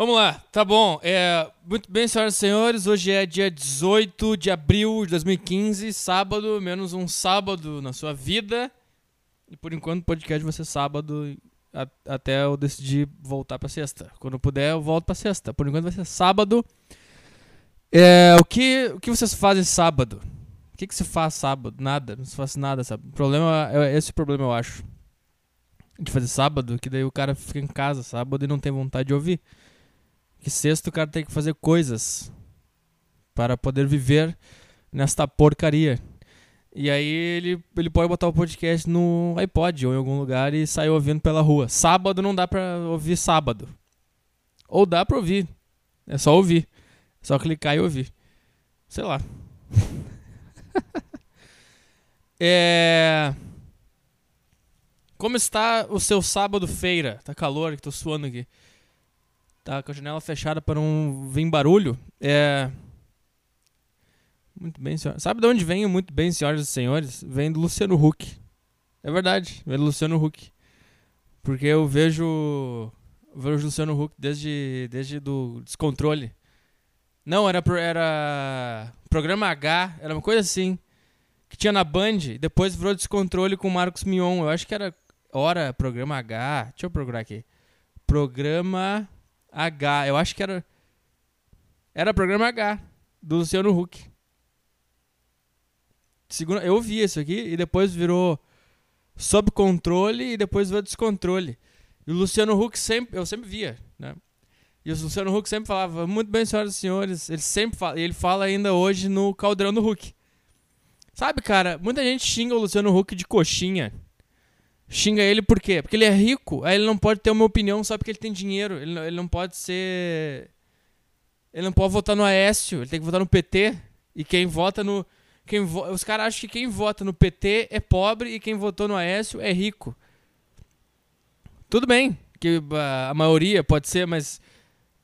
Vamos lá, tá bom. É, muito bem, senhoras e senhores, hoje é dia 18 de abril de 2015, sábado, menos um sábado na sua vida. E por enquanto o podcast vai ser sábado a- até eu decidir voltar pra sexta. Quando eu puder, eu volto pra sexta. Por enquanto vai ser sábado. É, o, que, o que vocês fazem sábado? O que, que se faz sábado? Nada, não se faz nada, sabe? O problema é esse o problema, eu acho. De fazer sábado, que daí o cara fica em casa sábado e não tem vontade de ouvir. Que sexta o cara tem que fazer coisas para poder viver nesta porcaria. E aí ele, ele pode botar o podcast no iPod ou em algum lugar e sair ouvindo pela rua. Sábado não dá pra ouvir sábado. Ou dá pra ouvir. É só ouvir. É só clicar e ouvir. Sei lá. é... Como está o seu sábado feira? Tá calor, que tô suando aqui. Tá com a janela fechada para não vir barulho. É. Muito bem, senhor. Sabe de onde vem o muito bem, senhoras e senhores? Vem do Luciano Huck. É verdade, vem do Luciano Huck. Porque eu vejo. Eu vejo o Luciano Huck desde, desde do descontrole. Não, era, era. Programa H, era uma coisa assim. Que tinha na Band, depois virou descontrole com o Marcos Mion. Eu acho que era. Hora, programa H. Deixa eu procurar aqui. Programa H. Eu acho que era. Era programa H, do Luciano Huck. Segunda, eu vi isso aqui e depois virou sob controle e depois virou descontrole. E o Luciano Huck sempre, eu sempre via, né? E o Luciano Huck sempre falava, muito bem, senhoras e senhores. Ele sempre fala, ele fala ainda hoje no Caldeirão do Huck. Sabe, cara, muita gente xinga o Luciano Huck de coxinha. Xinga ele por quê? Porque ele é rico, aí ele não pode ter uma opinião só porque ele tem dinheiro. Ele não, ele não pode ser. Ele não pode votar no Aécio, ele tem que votar no PT. E quem vota no. Quem vo- Os caras acham que quem vota no PT é pobre e quem votou no Aécio é rico. Tudo bem, que a maioria pode ser, mas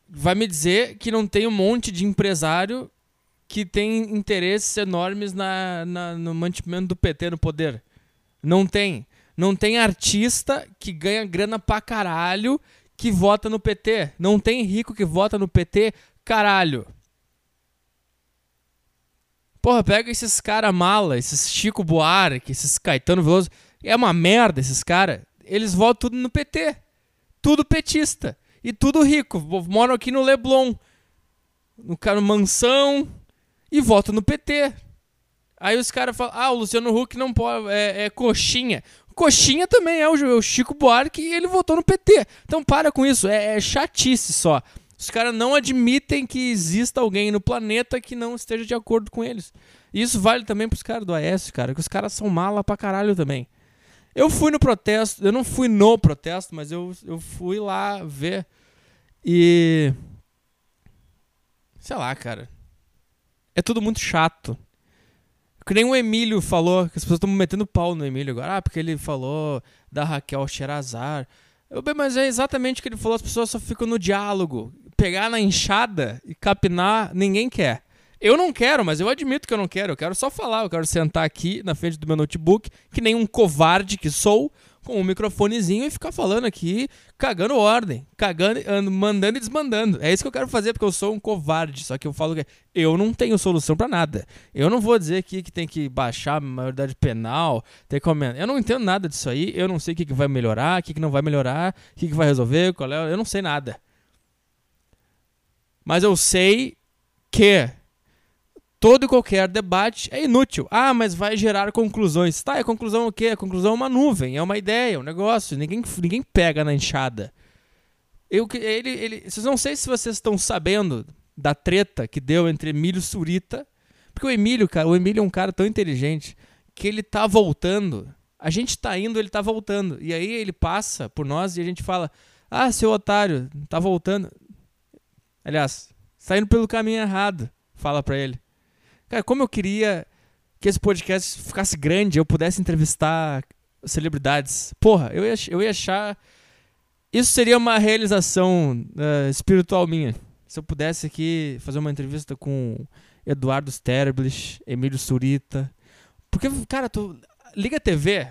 vai me dizer que não tem um monte de empresário que tem interesses enormes na, na- no mantimento do PT no poder. Não tem. Não tem artista que ganha grana pra caralho que vota no PT. Não tem rico que vota no PT, caralho. Porra, pega esses cara mala, esses Chico Buarque, esses Caetano Veloso. É uma merda esses caras. Eles votam tudo no PT. Tudo petista. E tudo rico. Moram aqui no Leblon. No cara mansão. E votam no PT. Aí os caras falam, ah, o Luciano Huck não pode, é, é coxinha. Coxinha também é o, Chico Buarque e ele votou no PT. Então para com isso, é, é chatice só. Os caras não admitem que exista alguém no planeta que não esteja de acordo com eles. E isso vale também pros caras do AS, cara, que os caras são mala pra caralho também. Eu fui no protesto, eu não fui no protesto, mas eu, eu fui lá ver. E. Sei lá, cara. É tudo muito chato. Que nem o Emílio falou, que as pessoas estão metendo pau no Emílio agora. Ah, porque ele falou da Raquel Sherazar. Eu, bem, mas é exatamente o que ele falou, as pessoas só ficam no diálogo. Pegar na enxada e capinar, ninguém quer. Eu não quero, mas eu admito que eu não quero. Eu quero só falar, eu quero sentar aqui na frente do meu notebook, que nem um covarde que sou, com um microfonezinho e ficar falando aqui, cagando ordem, cagando, and- mandando e desmandando. É isso que eu quero fazer, porque eu sou um covarde. Só que eu falo que eu não tenho solução pra nada. Eu não vou dizer aqui que tem que baixar a maioridade penal, tem que. Eu não entendo nada disso aí. Eu não sei o que, que vai melhorar, o que, que não vai melhorar, o que, que vai resolver, qual é. Eu não sei nada. Mas eu sei que todo e qualquer debate é inútil. Ah, mas vai gerar conclusões. Tá, é conclusão o quê? A conclusão é uma nuvem, é uma ideia, é um negócio. Ninguém, ninguém pega na enxada. Eu, ele, ele, vocês não sei se vocês estão sabendo da treta que deu entre Emílio Surita. Porque o Emílio, cara, o Emílio é um cara tão inteligente que ele tá voltando. A gente tá indo, ele tá voltando. E aí ele passa por nós e a gente fala: Ah, seu otário, tá voltando. Aliás, tá indo pelo caminho errado. Fala pra ele. Cara, como eu queria que esse podcast ficasse grande, eu pudesse entrevistar celebridades. Porra, eu ia, eu ia achar. Isso seria uma realização eh, espiritual minha. Se eu pudesse aqui fazer uma entrevista com Eduardo Sterblich, Emílio Surita. Porque, cara, tu liga a TV,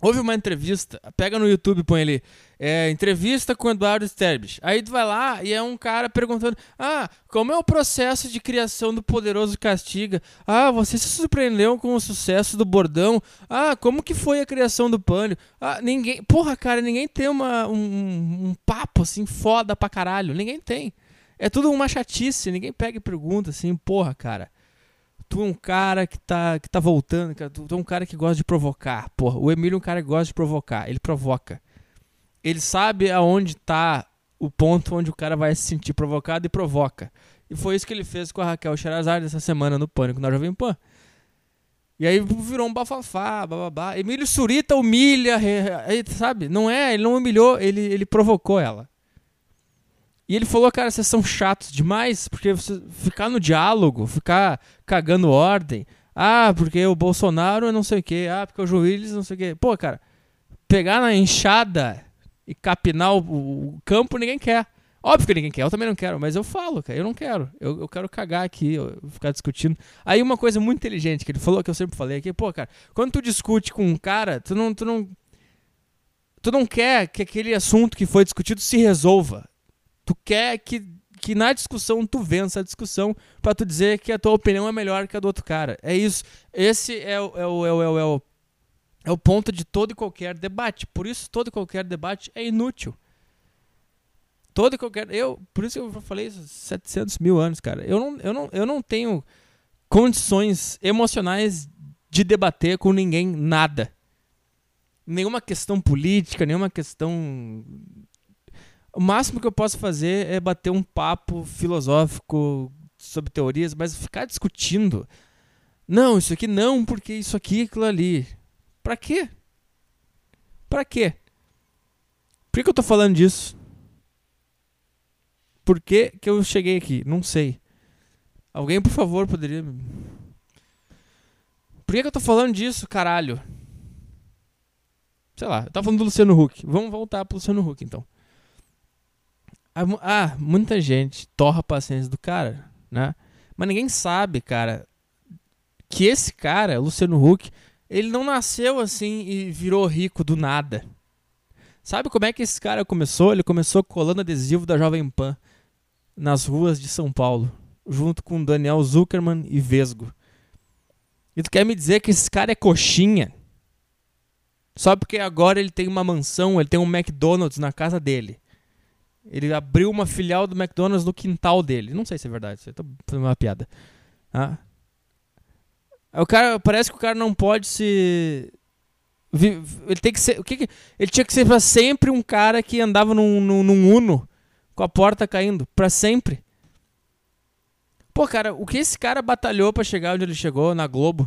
ouve uma entrevista, pega no YouTube, põe ali é, entrevista com Eduardo Sterbich. Aí tu vai lá e é um cara perguntando: Ah, como é o processo de criação do Poderoso Castiga? Ah, você se surpreendeu com o sucesso do Bordão? Ah, como que foi a criação do Pânico? Ah, ninguém. Porra, cara, ninguém tem uma, um, um papo assim foda pra caralho. Ninguém tem. É tudo uma chatice. Ninguém pega e pergunta assim, porra, cara tu é um cara que tá, que tá voltando, cara. Tu, tu é um cara que gosta de provocar. Porra, o Emílio é um cara que gosta de provocar. Ele provoca. Ele sabe aonde tá o ponto onde o cara vai se sentir provocado e provoca. E foi isso que ele fez com a Raquel Sherazade essa semana no Pânico na Jovem Pan. E aí virou um bafafá, bababá. Emílio Surita humilha, sabe? Não é, ele não humilhou, ele, ele provocou ela. E ele falou, cara, vocês são chatos demais, porque ficar no diálogo, ficar cagando ordem. Ah, porque o Bolsonaro é não sei o quê. Ah, porque o Juiz não sei o quê. Pô, cara, pegar na enxada e capinar o, o, campo, ninguém quer. Óbvio que ninguém quer, eu também não quero, mas eu falo, cara, eu não quero. Eu, eu quero cagar aqui, eu, ficar discutindo. Aí uma coisa muito inteligente que ele falou, que eu sempre falei aqui, pô, cara, quando tu discute com um cara, tu não, tu não, tu não quer que aquele assunto que foi discutido se resolva. Tu quer que, que na discussão tu vença a discussão para tu dizer que a tua opinião é melhor que a do outro cara. É isso. Esse é o, é o, é o, é o, é o, ponto de todo e qualquer debate. Por isso, todo e qualquer debate é inútil. Todo e qualquer. Eu, por isso eu falei isso 700 mil anos, cara. Eu não, eu não, eu não tenho condições emocionais de debater com ninguém nada. Nenhuma questão política, nenhuma questão o máximo que eu posso fazer é bater um papo filosófico sobre teorias, mas ficar discutindo. Não, isso aqui não, porque isso aqui, aquilo ali. Pra quê? Pra quê? Por que, eu tô falando disso? Por que, que eu cheguei aqui? Não sei. Alguém, por favor, poderia. Por que, que eu tô falando disso, caralho? Sei lá, eu tava falando do Luciano Huck. Vamos voltar pro Luciano Huck então. Ah, muita gente torra a paciência do cara, né? Mas ninguém sabe, cara, que esse cara, Luciano Huck, ele não nasceu assim e virou rico do nada. Sabe como é que esse cara começou? Ele começou colando adesivo da Jovem Pan nas ruas de São Paulo, junto com Daniel Zuckerman e Vesgo. E tu quer me dizer que esse cara é coxinha? Só porque agora ele tem uma mansão, ele tem um McDonald's na casa dele. Ele abriu uma filial do McDonald's no quintal dele. Não sei se é verdade, isso tô fazendo uma piada. Ah. O cara, parece que o cara não pode se ele tem que ser, o que, que ele tinha que ser para sempre um cara que andava num, num, num Uno com a porta caindo para sempre. Pô, cara, o que esse cara batalhou para chegar onde ele chegou na Globo?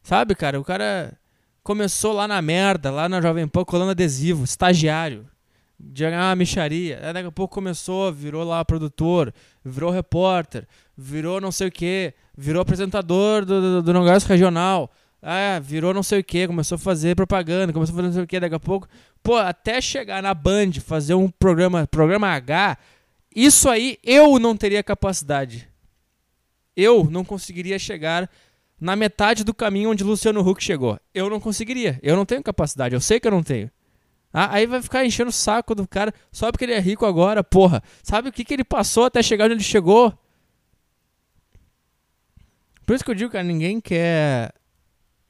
Sabe, cara, o cara começou lá na merda, lá na Jovem Pan, colando adesivo, estagiário de ganhar uma micharia. Aí daqui a pouco começou, virou lá produtor, virou repórter, virou não sei o que, virou apresentador do, do, do negócio regional. Ah, virou não sei o que, começou a fazer propaganda, começou a fazer não sei o que, daqui a pouco. Pô, até chegar na Band, fazer um programa, programa H, isso aí eu não teria capacidade. Eu não conseguiria chegar na metade do caminho onde Luciano Huck chegou. Eu não conseguiria. Eu não tenho capacidade. Eu sei que eu não tenho. Ah, aí vai ficar enchendo o saco do cara só porque ele é rico agora, porra. Sabe o que, que ele passou até chegar onde ele chegou? Por isso que eu digo, cara, ninguém quer.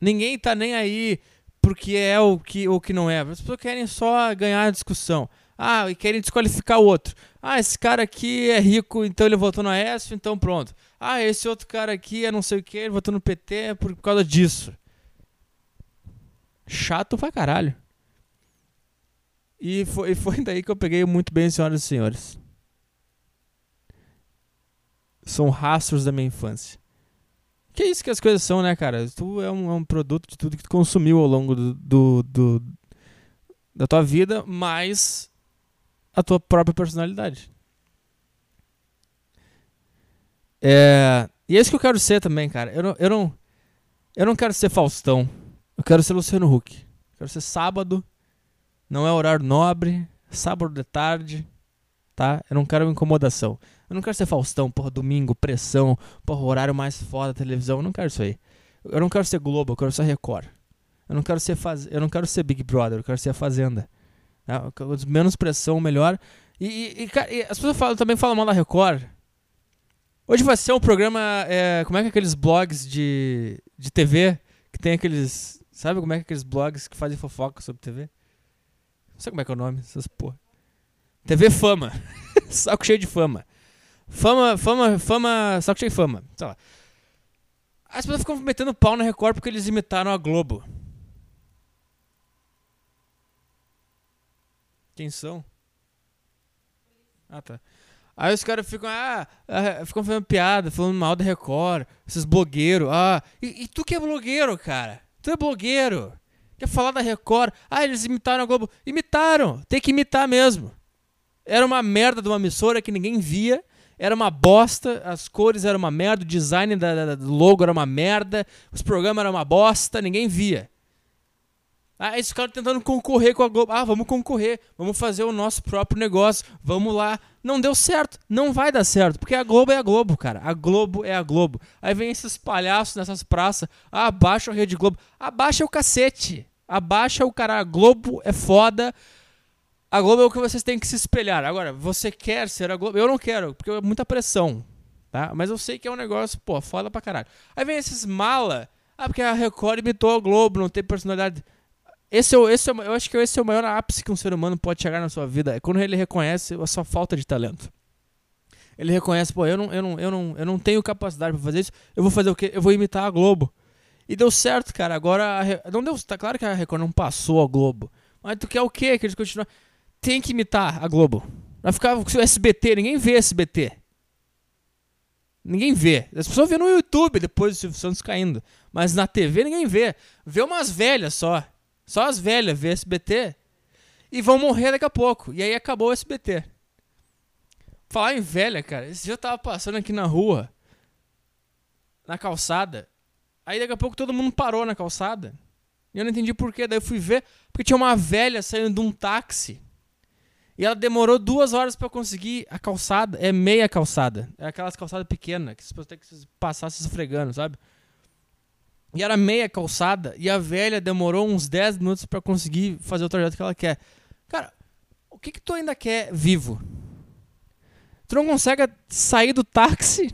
Ninguém tá nem aí porque é o que, o que não é. As pessoas querem só ganhar a discussão. Ah, e querem desqualificar o outro. Ah, esse cara aqui é rico, então ele votou no Aécio, então pronto. Ah, esse outro cara aqui é não sei o que, ele votou no PT por causa disso. Chato pra caralho. E foi, foi daí que eu peguei muito bem, senhoras e senhores. São rastros da minha infância. Que é isso que as coisas são, né, cara? Tu é um, é um produto de tudo que tu consumiu ao longo do, do, do, da tua vida, mais a tua própria personalidade. É, e é isso que eu quero ser também, cara. Eu não, eu não, eu não quero ser Faustão. Eu quero ser Luciano Huck. Eu quero ser sábado não é horário nobre, sábado de tarde, tá? Eu não quero incomodação. Eu não quero ser Faustão, porra, domingo, pressão, porra, horário mais foda da televisão. Eu não quero isso aí. Eu não quero ser Globo, eu quero ser Record. Eu não quero ser faz... eu não quero ser Big Brother, eu quero ser a Fazenda. Né? Menos pressão, melhor. E, e, e, e as pessoas falam, também falam mal da Record. Hoje vai ser um programa. É, como é que é aqueles blogs de, de TV que tem aqueles. Sabe como é que é aqueles blogs que fazem fofoca sobre TV? Não sei como é que é o nome, essas porra. TV Fama. Saco cheio de fama. Fama, fama, fama. Saco cheio de fama. Sei lá. As pessoas ficam metendo pau na Record porque eles imitaram a Globo. Quem são? Ah, tá. Aí os caras ficam, ah, ficam fazendo piada, falando mal da Record, esses blogueiros, ah. E, e, tu que é blogueiro, cara? Tu é blogueiro. Quer falar da Record? Ah, eles imitaram a Globo. Imitaram, tem que imitar mesmo. Era uma merda de uma emissora que ninguém via. Era uma bosta, as cores eram uma merda, o design da, do logo era uma merda, os programas eram uma bosta, ninguém via. Ah, esse cara tentando concorrer com a Globo. Ah, vamos concorrer, vamos fazer o nosso próprio negócio, vamos lá. Não deu certo, não vai dar certo, porque a Globo é a Globo, cara. A Globo é a Globo. Aí vem esses palhaços nessas praças. Ah, abaixa a Rede Globo. Abaixa o cacete. Abaixa o cara. A Globo é foda. A Globo é o que vocês têm que se espelhar. Agora, você quer ser a Globo? Eu não quero, porque é muita pressão. Tá? Mas eu sei que é um negócio, pô, foda pra caralho. Aí vem esses mala. Ah, porque a Record imitou a Globo, não tem personalidade. Esse é, o, esse é, eu acho que esse é o maior ápice que um ser humano pode chegar na sua vida. É quando ele reconhece a sua falta de talento. Ele reconhece, pô, eu não, eu não, eu não, eu não tenho capacidade para fazer isso. Eu vou fazer o quê? Eu vou imitar a Globo. E deu certo, cara. Agora, não deu, tá claro que a Record não passou a Globo. Mas tu quer o quê? Que eles continuam. Tem que imitar a Globo. Vai ficar o SBT, ninguém vê SBT. Ninguém vê. As pessoas vêem no YouTube depois do Silvio Santos caindo. Mas na TV ninguém vê. Vê umas velhas só. Só as velhas vê SBT e vão morrer daqui a pouco. E aí acabou o SBT. Falar em velha, cara, esse dia eu tava passando aqui na rua, na calçada. Aí daqui a pouco todo mundo parou na calçada. E eu não entendi porquê. Daí eu fui ver, porque tinha uma velha saindo de um táxi. E ela demorou duas horas para conseguir a calçada. É meia calçada. É aquelas calçadas pequenas, que você tem que passar se esfregando, sabe? E era meia calçada e a velha demorou uns 10 minutos para conseguir fazer o trajeto que ela quer. Cara, o que que tu ainda quer vivo? Tu não consegue sair do táxi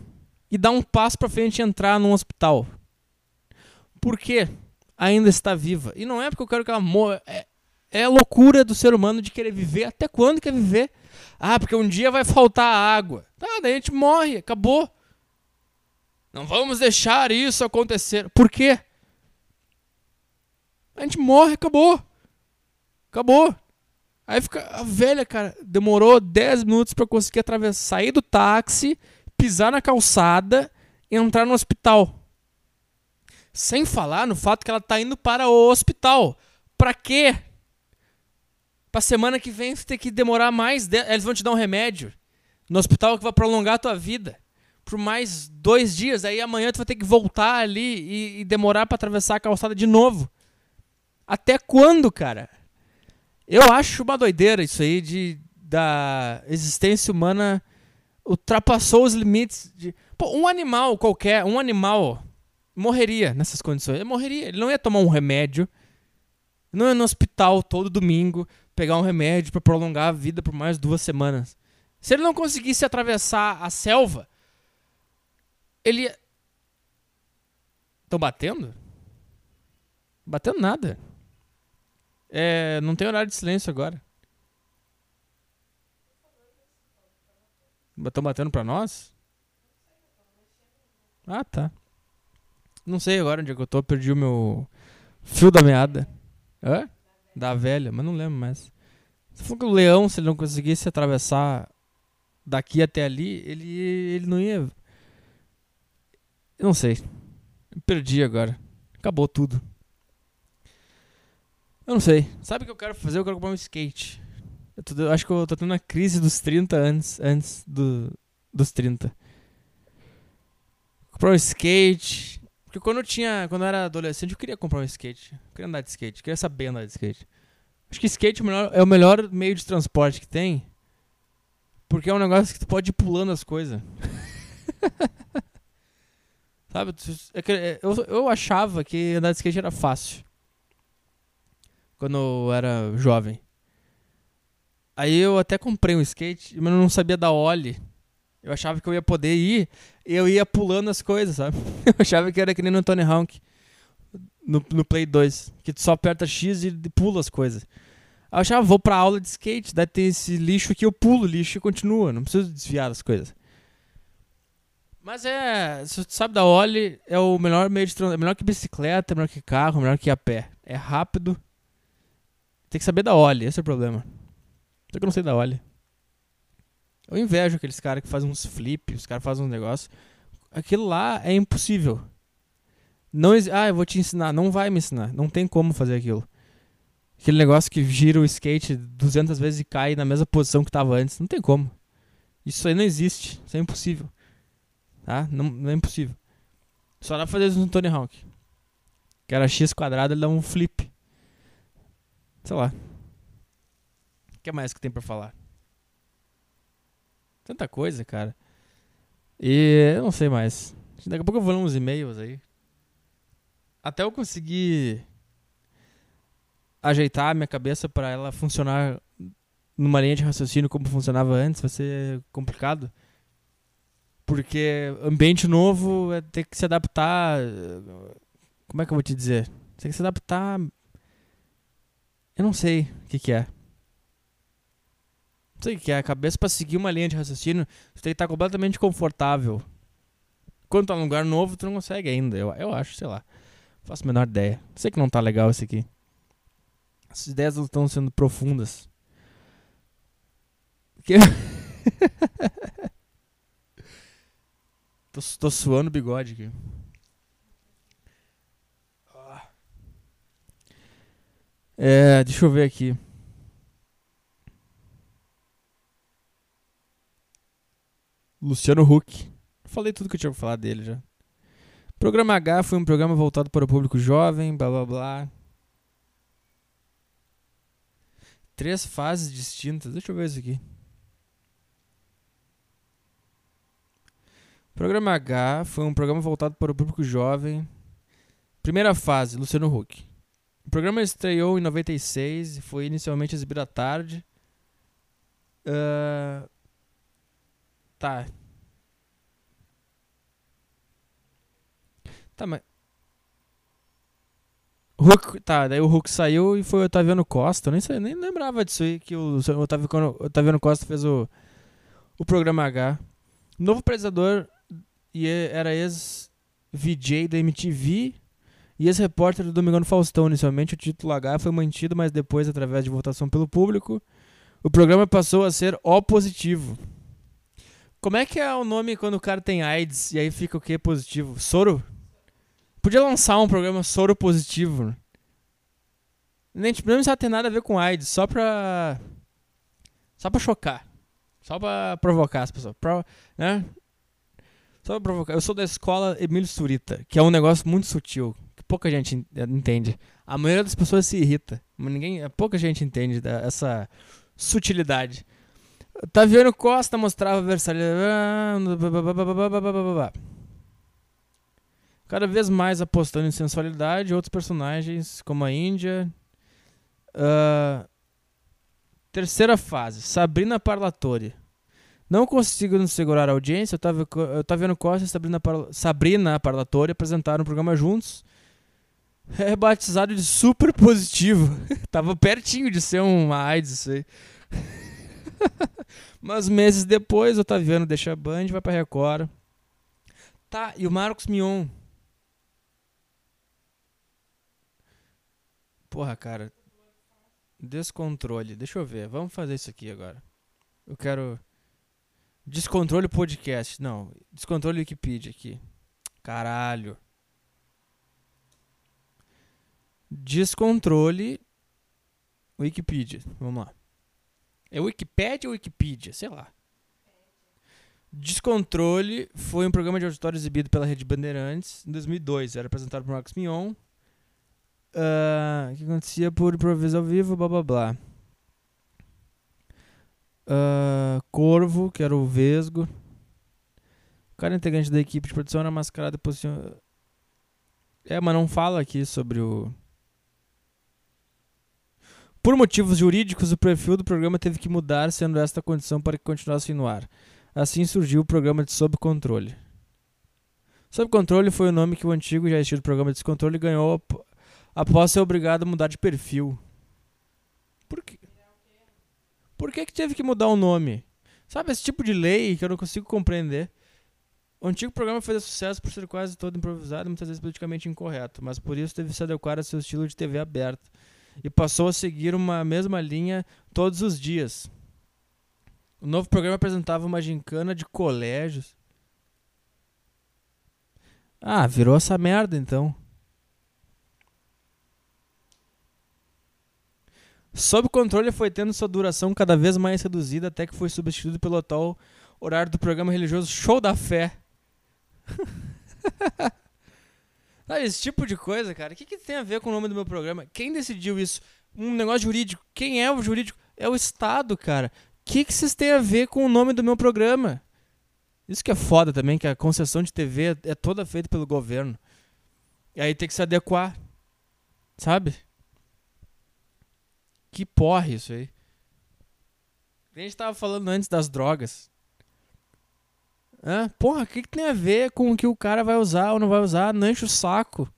e dar um passo para frente e entrar num hospital. Por quê? Ainda está viva. E não é porque eu quero que ela morra. É, é loucura do ser humano de querer viver. Até quando quer viver? Ah, porque um dia vai faltar água. Tá, daí a gente morre. Acabou. Não vamos deixar isso acontecer. Por quê? A gente morre, acabou. Acabou. Aí fica a velha, cara, demorou 10 minutos para conseguir atravessar, sair do táxi, pisar na calçada e entrar no hospital. Sem falar no fato que ela tá indo para o hospital. Para quê? Pra semana que vem você ter que demorar mais. De... Eles vão te dar um remédio no hospital que vai prolongar a tua vida por mais dois dias. Aí amanhã tu vai ter que voltar ali e, e demorar para atravessar a calçada de novo. Até quando, cara? Eu acho uma doideira isso aí de da existência humana ultrapassou os limites de. Pô, um animal qualquer, um animal morreria nessas condições. Ele morreria. Ele não ia tomar um remédio. Não ia no hospital todo domingo pegar um remédio para prolongar a vida por mais duas semanas. Se ele não conseguisse atravessar a selva, ele. Estão batendo? Batendo nada. É, não tem horário de silêncio agora. Estão batendo pra nós? Ah, tá. Não sei agora onde é que eu tô. Perdi o meu fio da meada. Hã? Da velha, mas não lembro mais. Você falou que o leão, se ele não conseguisse atravessar daqui até ali, ele, ele não ia eu não sei. perdi agora. Acabou tudo. Eu não sei. Sabe o que eu quero fazer? Eu quero comprar um skate. Eu, tô, eu acho que eu tô tendo uma crise dos 30 antes, antes do, dos 30. Comprar um skate. Porque quando eu tinha. Quando eu era adolescente, eu queria comprar um skate. Eu queria andar de skate. Eu queria saber andar de skate. Acho que skate é o melhor, é o melhor meio de transporte que tem. Porque é um negócio que tu pode ir pulando as coisas. Sabe? É é, eu, eu achava que andar de skate era fácil. quando eu era jovem. Aí eu até comprei um skate, mas eu não sabia da Oli. Eu achava que eu ia poder ir eu ia pulando as coisas, sabe? Eu achava que era que nem no Tony Hawk, no, no Play 2, que tu só aperta X e pula as coisas. Eu achava, vou pra aula de skate, daí tem esse lixo aqui, eu pulo o lixo e continua, não preciso desviar das coisas. Mas é, se tu sabe da Oli, é o melhor meio de transporte, é melhor que bicicleta, é melhor que carro, é melhor que a pé. É rápido. Tem que saber da Oli, esse é o problema. Só que eu não sei da Oli. Eu invejo aqueles caras que fazem uns flips, os caras fazem um negócio. Aquilo lá é impossível. Não, ah, eu vou te ensinar. Não vai me ensinar. Não tem como fazer aquilo. Aquele negócio que gira o skate 200 vezes e cai na mesma posição que estava antes. Não tem como. Isso aí não existe. Isso é impossível. Tá? Não, não é impossível. Só dá pra fazer isso no Tony Hawk. Que era x quadrado, ele dá um flip. Sei lá. O que mais que tem pra falar? Tanta coisa, cara. E eu não sei mais. Daqui a pouco eu vou ler uns e-mails aí. Até eu conseguir ajeitar a minha cabeça para ela funcionar numa linha de raciocínio como funcionava antes, vai ser complicado. Porque ambiente novo é ter que se adaptar. Como é que eu vou te dizer? Tem que se adaptar. Eu não sei o que, que é que é a cabeça para seguir uma linha de raciocínio, você tem que estar completamente confortável. Quando tá num lugar novo, tu não consegue ainda, eu, eu acho, sei lá. Faço a menor ideia. Sei que não tá legal esse aqui. Essas ideias não estão sendo profundas. Que... tô, tô suando o bigode aqui. É, deixa eu ver aqui. Luciano Huck. Falei tudo que eu tinha pra falar dele já. Programa H foi um programa voltado para o público jovem, blá blá blá. Três fases distintas. Deixa eu ver isso aqui. Programa H foi um programa voltado para o público jovem. Primeira fase, Luciano Huck. O programa estreou em 96 e foi inicialmente exibido à tarde. Uh, Tá. Tá, mas. Hulk, tá, daí o Hulk saiu e foi o Otaviano Costa. Nem, sei, nem lembrava disso aí, que o Otaviano, Otaviano Costa fez o, o programa H. Novo apresentador e era ex-VJ da MTV e ex-repórter do Domingão no Faustão. Inicialmente o título H foi mantido, mas depois, através de votação pelo público, o programa passou a ser O positivo. Como é que é o nome quando o cara tem AIDS e aí fica o que positivo? Soro? Podia lançar um programa soro positivo. Nem, tipo, não precisa ter nada a ver com AIDS, só pra. Só pra chocar. Só pra provocar as pessoas. Né? Só pra provocar. Eu sou da escola Emílio Surita, que é um negócio muito sutil, que pouca gente entende. A maioria das pessoas se irrita, mas ninguém, pouca gente entende essa sutilidade. Taviano Costa mostrava versatilidade. Cada vez mais apostando em sensualidade, outros personagens, como a Índia. Uh, terceira fase, Sabrina Parlatore. Não conseguindo segurar a audiência, Taviano Costa e Sabrina, Parla Sabrina Parlatore apresentaram o programa juntos. É batizado de super positivo. Tava pertinho de ser uma AIDS isso aí. Mas meses depois, o Otaviano deixa a Band, vai pra Record. Tá, e o Marcos Mion. Porra, cara. Descontrole. Deixa eu ver. Vamos fazer isso aqui agora. Eu quero. Descontrole podcast. Não. Descontrole Wikipedia aqui. Caralho. Descontrole Wikipedia. Vamos lá. É Wikipedia ou Wikipedia? Sei lá. Descontrole foi um programa de auditório exibido pela Rede Bandeirantes em 2002. Era apresentado por Marcos Mion. Uh, que acontecia por improviso ao vivo, blá blá blá. Uh, Corvo, que era o Vesgo. O cara integrante da equipe de produção era mascarado e posicionado. É, mas não fala aqui sobre o. Por motivos jurídicos, o perfil do programa teve que mudar, sendo esta condição para que continuasse no ar. Assim surgiu o programa de Sob Controle. Sob Controle foi o nome que o antigo já existido programa de descontrole ganhou após ser obrigado a mudar de perfil. Por quê? Por que, que teve que mudar o nome? Sabe, esse tipo de lei que eu não consigo compreender. O antigo programa fez sucesso por ser quase todo improvisado e muitas vezes politicamente incorreto, mas por isso teve que se adequar a seu estilo de TV aberta e passou a seguir uma mesma linha todos os dias. O novo programa apresentava uma gincana de colégios. Ah, virou essa merda então. Sob controle foi tendo sua duração cada vez mais reduzida até que foi substituído pelo atual horário do programa religioso Show da Fé. Esse tipo de coisa, cara, o que, que tem a ver com o nome do meu programa? Quem decidiu isso? Um negócio jurídico. Quem é o jurídico? É o Estado, cara. O que, que vocês têm a ver com o nome do meu programa? Isso que é foda também, que a concessão de TV é toda feita pelo governo. E aí tem que se adequar. Sabe? Que porra isso aí. A gente tava falando antes das drogas. Hã? Porra, o que, que tem a ver com o que o cara vai usar ou não vai usar? Não enche o saco.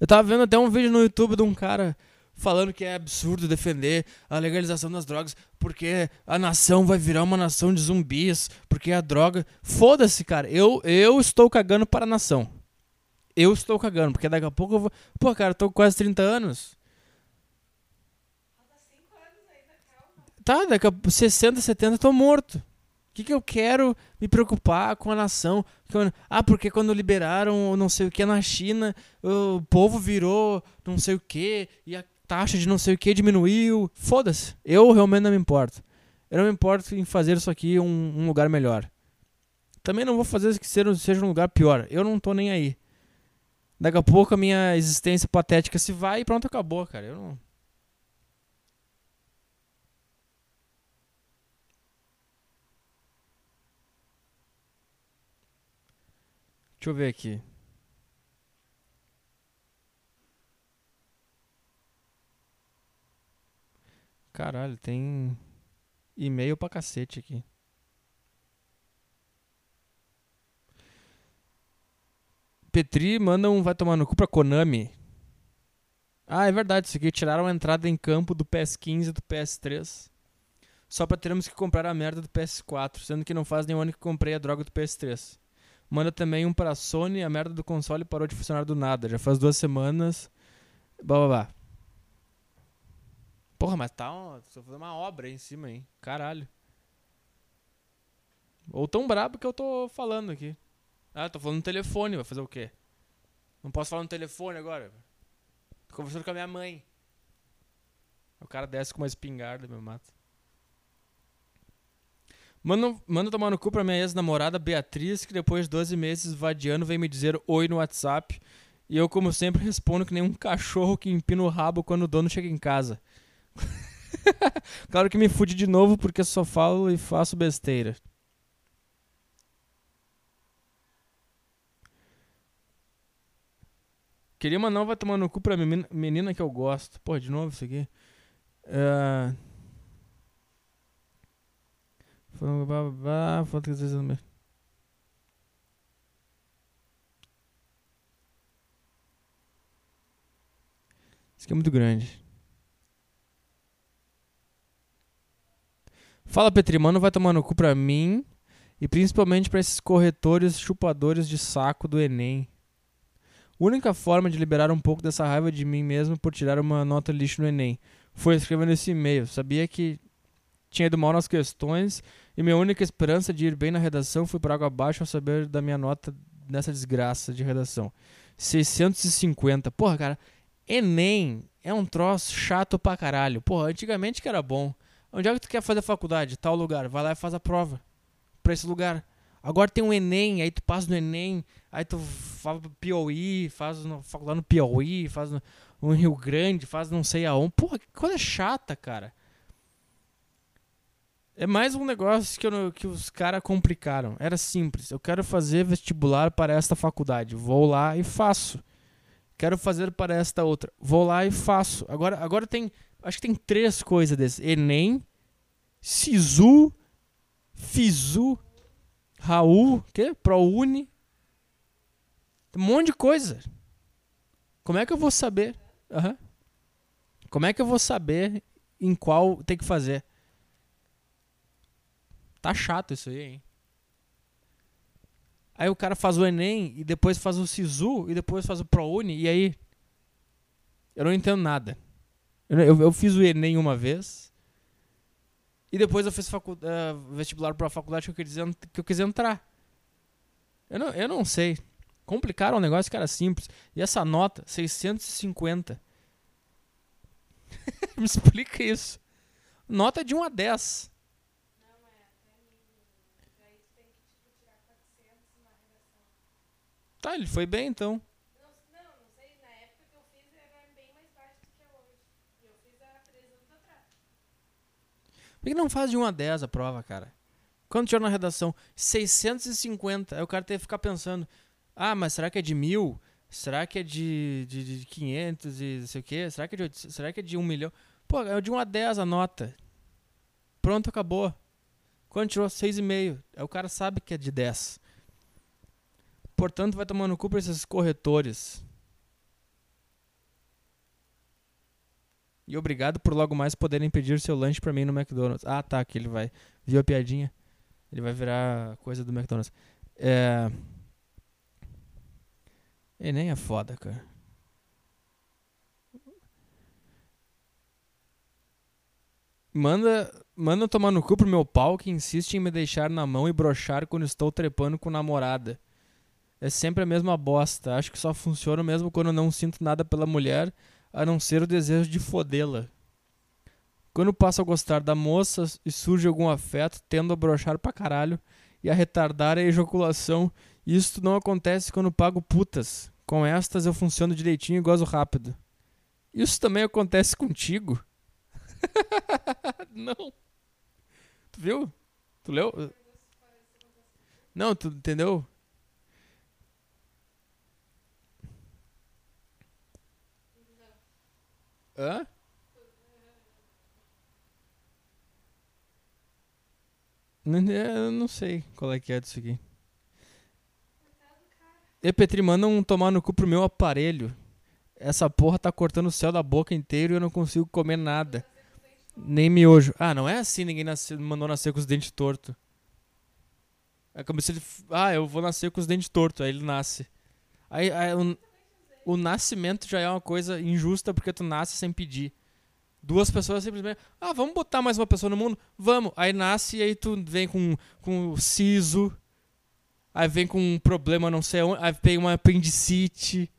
Eu tava vendo até um vídeo no YouTube de um cara falando que é absurdo defender a legalização das drogas porque a nação vai virar uma nação de zumbis, porque a droga. Foda-se, cara. Eu, eu estou cagando para a nação. Eu estou cagando, porque daqui a pouco eu vou. Pô, cara, eu tô com quase 30 anos. Tá, daqui a 60, 70 eu tô morto. Que, que eu quero me preocupar com a nação? Ah, porque quando liberaram não sei o que na China, o povo virou não sei o que, e a taxa de não sei o que diminuiu. Foda-se. Eu realmente não me importo. Eu não me importo em fazer isso aqui um, um lugar melhor. Também não vou fazer que seja um lugar pior. Eu não tô nem aí. Daqui a pouco a minha existência patética se vai e pronto, acabou, cara. Eu não. Deixa eu ver aqui. Caralho, tem e-mail pra cacete aqui. Petri manda um vai tomar no cu pra Konami. Ah, é verdade, isso aqui tiraram a entrada em campo do PS15 e do PS3. Só pra termos que comprar a merda do PS4, sendo que não faz nenhum ano que comprei a droga do PS3. Manda também um pra Sony, a merda do console parou de funcionar do nada. Já faz duas semanas. Blá blá blá. Porra, mas tá. Uma, fazendo uma obra aí em cima, hein? Caralho. Ou tão brabo que eu tô falando aqui. Ah, tô falando no telefone, vai fazer o quê? Não posso falar no telefone agora. Tô conversando com a minha mãe. O cara desce com uma espingarda e me mata. Manda, manda tomar no cu pra minha ex-namorada Beatriz, que depois de 12 meses vadiando vem me dizer oi no WhatsApp. E eu, como sempre, respondo que nem um cachorro que empina o rabo quando o dono chega em casa. claro que me fude de novo porque só falo e faço besteira. Queria mandar vai tomar no cu pra menina que eu gosto. Porra, de novo isso aqui. Uh... Que Isso aqui é muito grande. Fala Petri, mano, vai tomar no cu pra mim e principalmente para esses corretores chupadores de saco do Enem. Única forma de liberar um pouco dessa raiva de mim mesmo por tirar uma nota lixo no Enem foi escrevendo esse e-mail. Sabia que tinha ido mal nas questões e minha única esperança de ir bem na redação foi por água abaixo ao saber da minha nota nessa desgraça de redação. 650. Porra, cara, Enem é um troço chato pra caralho. Porra, antigamente que era bom. Onde é que tu quer fazer faculdade? Tal lugar. Vai lá e faz a prova. Pra esse lugar. Agora tem um Enem, aí tu passa no Enem, aí tu faz pro Piauí, faz no, faculdade no Piauí, faz no, no Rio Grande, faz não sei aonde. Porra, que coisa chata, cara. É mais um negócio que, eu, que os caras complicaram. Era simples. Eu quero fazer vestibular para esta faculdade. Vou lá e faço. Quero fazer para esta outra. Vou lá e faço. Agora, agora tem Acho que tem três coisas desse. Enem, Sisu, Fizu, Raul, que? ProUni. Um monte de coisa. Como é que eu vou saber? Aham. Como é que eu vou saber em qual tem que fazer? Tá chato isso aí, hein? Aí o cara faz o Enem e depois faz o Sisu e depois faz o ProUni e aí eu não entendo nada. Eu, eu, fiz o Enem uma vez e depois eu fiz facu uh, vestibular para a faculdade que eu, quis, que eu quis entrar. Eu não, eu não sei. Complicaram o negócio que era simples. E essa nota, 650. Me explica isso. Nota de 1 a 10. Tá, ele foi bem então. Não, não, não sei. Na época que eu fiz era bem mais baixo do que é hoje. E eu fiz há três anos atrás. Por que não faz de 1 a 10 a prova, cara? Quando tirou na redação? 650. Aí o cara teve que ficar pensando: ah, mas será que é de mil? Será que é de, de, de 500 e não sei o quê? Será que, é de, 800? será que é de 1 milhão? Pô, é de 1 a 10 a nota. Pronto, acabou. Quando tirou 6,5, aí o cara sabe que é de 10. Portanto, vai tomando cu pra esses corretores. E obrigado por logo mais poderem pedir seu lanche pra mim no McDonald's. Ah, tá, que ele vai. Viu a piadinha? Ele vai virar coisa do McDonald's. É. Enem é foda, cara. Manda, manda tomar no cu pro meu pau que insiste em me deixar na mão e brochar quando estou trepando com namorada. É sempre a mesma bosta. Acho que só funciona mesmo quando não sinto nada pela mulher, a não ser o desejo de fodê-la. Quando passo a gostar da moça e surge algum afeto, tendo a brochar pra caralho e a retardar a ejaculação. Isso não acontece quando pago putas. Com estas eu funciono direitinho e gozo rápido. Isso também acontece contigo? não. Tu viu? Tu leu? Não, tu entendeu? Hã? Não, eu não sei qual é que é disso aqui. E Petri, manda um tomar no cu pro meu aparelho. Essa porra tá cortando o céu da boca inteiro e eu não consigo comer nada. Nem miojo. Ah, não é assim, ninguém nasce, mandou nascer com os dentes tortos. É como se ele. Ah, eu vou nascer com os dentes tortos. Aí ele nasce. Aí, aí o, o nascimento já é uma coisa injusta porque tu nasce sem pedir. Duas pessoas simplesmente. Ah, vamos botar mais uma pessoa no mundo? Vamos. Aí nasce e aí tu vem com, com siso. Aí vem com um problema não sei onde. Aí vem uma apendicite.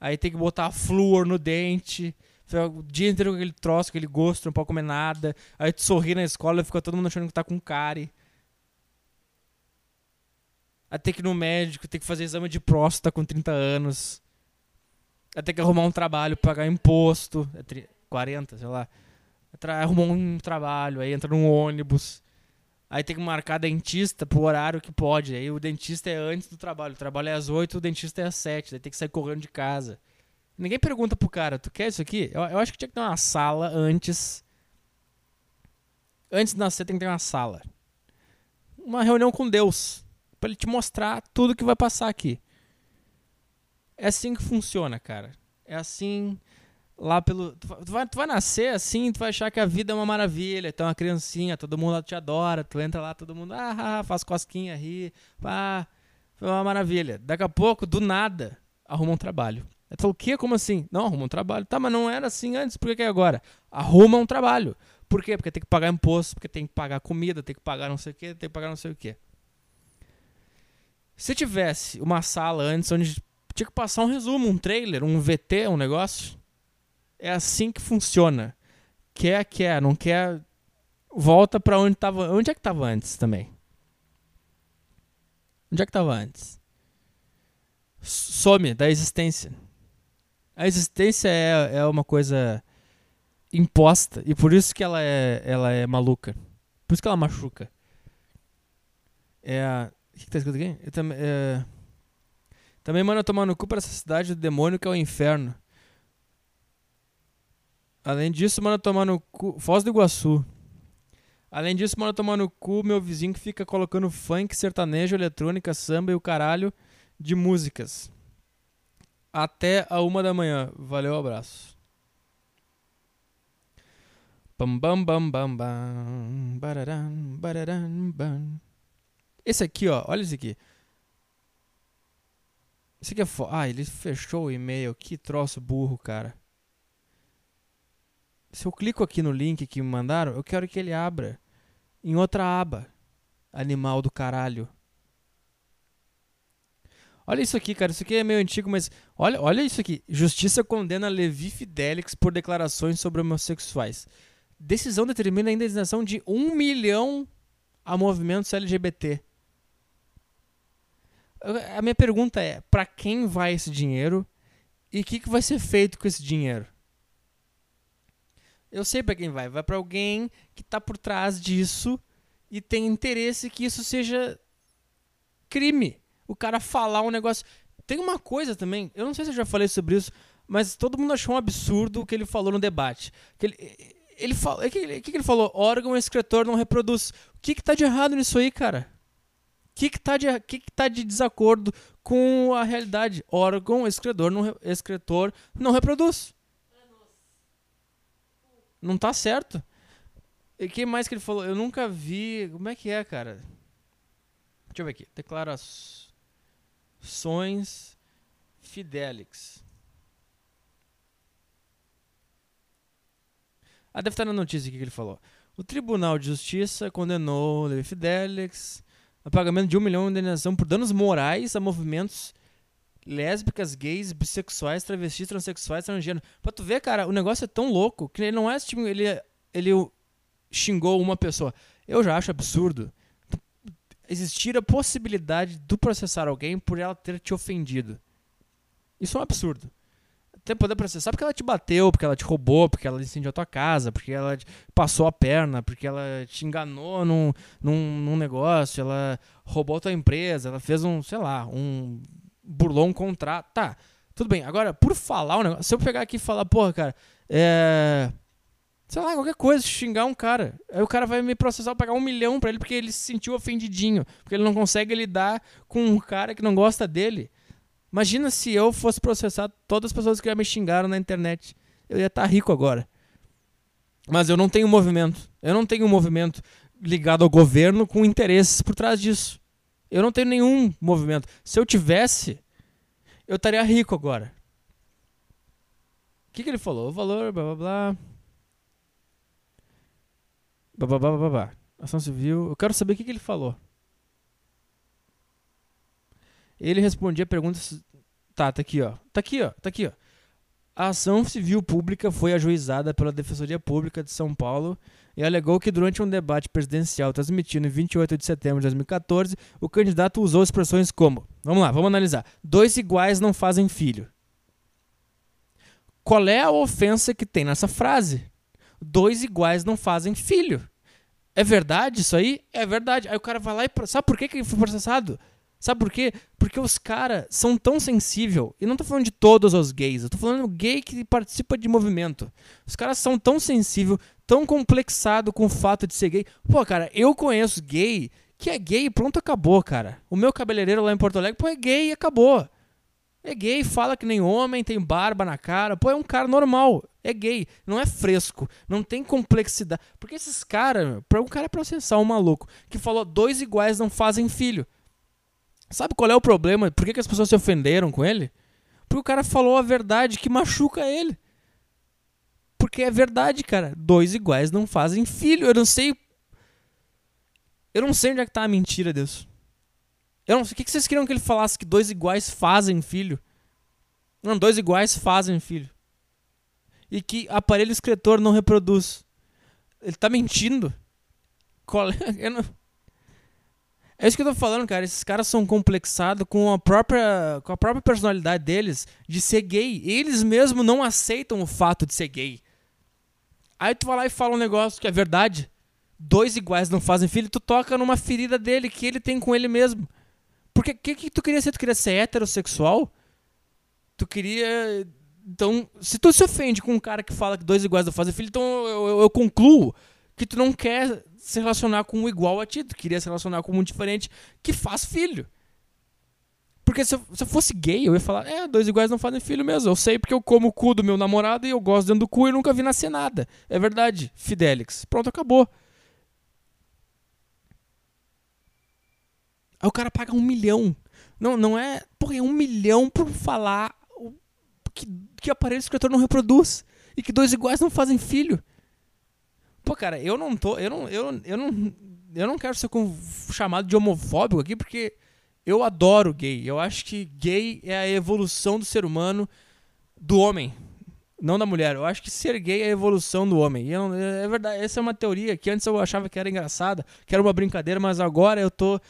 Aí tem que botar flúor no dente. O dia inteiro com aquele troço, aquele gosto, não pode comer nada. Aí tu sorri na escola e fica todo mundo achando que tá com cárie. Aí tem que ir no médico, tem que fazer exame de próstata com 30 anos. Aí tem que arrumar um trabalho, pagar imposto. É 40, sei lá. Arrumar um trabalho, aí entra num ônibus. Aí tem que marcar dentista pro horário que pode. Aí o dentista é antes do trabalho. O trabalho é às 8, o dentista é às 7. Aí tem que sair correndo de casa. Ninguém pergunta pro cara, tu quer isso aqui? Eu, eu acho que tinha que ter uma sala antes. Antes de nascer tem que ter uma sala. Uma reunião com Deus. para ele te mostrar tudo que vai passar aqui. É assim que funciona, cara. É assim lá pelo. Tu vai, tu vai nascer assim, tu vai achar que a vida é uma maravilha. É uma criancinha, todo mundo te adora. Tu entra lá, todo mundo ah, faz cosquinha, ri. Pá, foi uma maravilha. Daqui a pouco, do nada, arruma um trabalho. Tu falou, o quê? Como assim? Não, arruma um trabalho. Tá, mas não era assim antes, por que, que é agora? Arruma um trabalho. Por quê? Porque tem que pagar imposto, porque tem que pagar comida, tem que pagar não sei o quê, tem que pagar não sei o quê. Se tivesse uma sala antes onde tinha que passar um resumo, um trailer, um VT, um negócio. É assim que funciona. Quer, quer, não quer, volta para onde tava. Onde é que tava antes também? Onde é que tava antes? Some da existência. A existência é, é uma coisa imposta e por isso que ela é, ela é maluca. Por isso que ela machuca. É. O que, que tá escrito aqui? Eu também. É, também manda tomar no cu pra essa cidade do demônio que é o inferno. Além disso, manda tomar no cu. Foz do Iguaçu. Além disso, manda tomar no cu meu vizinho que fica colocando funk, sertanejo, eletrônica, samba e o caralho de músicas. Até a uma da manhã. Valeu, abraço. Bam, bam, bam, bam, bam. Bararam, bararam, bam. Esse aqui, ó. Olha esse aqui. Esse aqui é. Ah, ele fechou o e-mail. Que troço burro, cara. Se eu clico aqui no link que me mandaram, eu quero que ele abra em outra aba. Animal do caralho. Olha isso aqui, cara. Isso aqui é meio antigo, mas olha, olha isso aqui. Justiça condena Levi Fidelix por declarações sobre homossexuais. Decisão determina a indenização de um milhão a movimentos LGBT. A minha pergunta é: para quem vai esse dinheiro e o que, que vai ser feito com esse dinheiro? Eu sei para quem vai. Vai para alguém que está por trás disso e tem interesse que isso seja crime. O cara falar um negócio. Tem uma coisa também, eu não sei se eu já falei sobre isso, mas todo mundo achou um absurdo o que ele falou no debate. Que ele, ele falou, o que, que, ele falou? Órgão excretor não reproduz. O que, que tá de errado nisso aí, cara? Que, que, tá de, que, que tá de desacordo com a realidade? Órgão excretor não, excretor não reproduz. Não tá certo. E que mais que ele falou? Eu nunca vi. Como é que é, cara? Deixa eu ver aqui. Declarações Fidelix. Ah, deve estar na notícia aqui que ele falou. O Tribunal de Justiça condenou Levi Fidelix a pagamento de um milhão de indenização por danos morais a movimentos lésbicas, gays, bissexuais, travestis, transexuais, transgêneros. Pra tu ver, cara, o negócio é tão louco que ele não é tipo, ele, ele xingou uma pessoa. Eu já acho absurdo existir a possibilidade de processar alguém por ela ter te ofendido. Isso é um absurdo. Até poder processar porque ela te bateu, porque ela te roubou, porque ela incendiou a tua casa, porque ela passou a perna, porque ela te enganou num, num, num negócio, ela roubou a tua empresa, ela fez um, sei lá, um burlou um contrato. Tá, tudo bem. Agora, por falar um negócio. Se eu pegar aqui e falar, porra, cara, é. Sei lá, qualquer coisa, xingar um cara. Aí o cara vai me processar, pagar um milhão pra ele porque ele se sentiu ofendidinho. Porque ele não consegue lidar com um cara que não gosta dele. Imagina se eu fosse processar todas as pessoas que já me xingaram na internet. Eu ia estar tá rico agora. Mas eu não tenho movimento. Eu não tenho movimento ligado ao governo com interesses por trás disso. Eu não tenho nenhum movimento. Se eu tivesse, eu estaria rico agora. O que, que ele falou? O valor, blá blá blá. Blá blá blá blá blá. Ação civil. Eu quero saber o que, que ele falou. Ele respondia perguntas. Tá, tá aqui, ó. Tá aqui, ó. Tá aqui, ó. A ação civil pública foi ajuizada pela Defensoria Pública de São Paulo e alegou que durante um debate presidencial transmitido em 28 de setembro de 2014, o candidato usou expressões como: Vamos lá, vamos analisar. Dois iguais não fazem filho. Qual é a ofensa que tem nessa frase? Dois iguais não fazem filho. É verdade isso aí? É verdade. Aí o cara vai lá e. Sabe por que, que ele foi processado? Sabe por quê? Porque os caras são tão sensíveis. E não tô falando de todos os gays, eu tô falando gay que participa de movimento. Os caras são tão sensíveis, tão complexados com o fato de ser gay. Pô, cara, eu conheço gay que é gay e pronto, acabou, cara. O meu cabeleireiro lá em Porto Alegre, pô, é gay e acabou. É gay, fala que nem homem, tem barba na cara. Pô, é um cara normal. É gay. Não é fresco. Não tem complexidade. Porque esses caras, para um cara processar um maluco que falou dois iguais não fazem filho. Sabe qual é o problema? Por que, que as pessoas se ofenderam com ele? Porque o cara falou a verdade que machuca ele. Porque é verdade, cara. Dois iguais não fazem filho. Eu não sei. Eu não sei onde é que tá a mentira, Deus. Eu não sei. O que, que vocês queriam que ele falasse que dois iguais fazem filho? Não, dois iguais fazem filho. E que aparelho escritor não reproduz. Ele tá mentindo. Qual é? Eu não... É isso que eu tô falando, cara. Esses caras são complexados com a própria, com a própria personalidade deles de ser gay. Eles mesmos não aceitam o fato de ser gay. Aí tu vai lá e fala um negócio que é verdade. Dois iguais não fazem filho, tu toca numa ferida dele que ele tem com ele mesmo. Porque o que, que tu queria ser? Tu queria ser heterossexual? Tu queria Então, se tu se ofende com um cara que fala que dois iguais não fazem filho, então eu, eu, eu concluo que tu não quer se relacionar com um igual a ti, tu queria se relacionar com um diferente que faz filho. Porque se eu, se eu fosse gay, eu ia falar, é, dois iguais não fazem filho mesmo. Eu sei porque eu como o cu do meu namorado e eu gosto dentro do cu e nunca vi nascer nada. É verdade, Fidelix. Pronto, acabou. Aí o cara paga um milhão. Não, não é. Porra, é um milhão por falar que, que aparelho escritor não reproduz. E que dois iguais não fazem filho. Pô, cara, eu não tô. Eu não. Eu, eu não. Eu não quero ser chamado de homofóbico aqui, porque eu adoro gay. Eu acho que gay é a evolução do ser humano, do homem. Não da mulher. Eu acho que ser gay é a evolução do homem. Eu não- é verdade, essa é uma teoria que antes eu achava que era engraçada, que era uma brincadeira, mas agora eu tô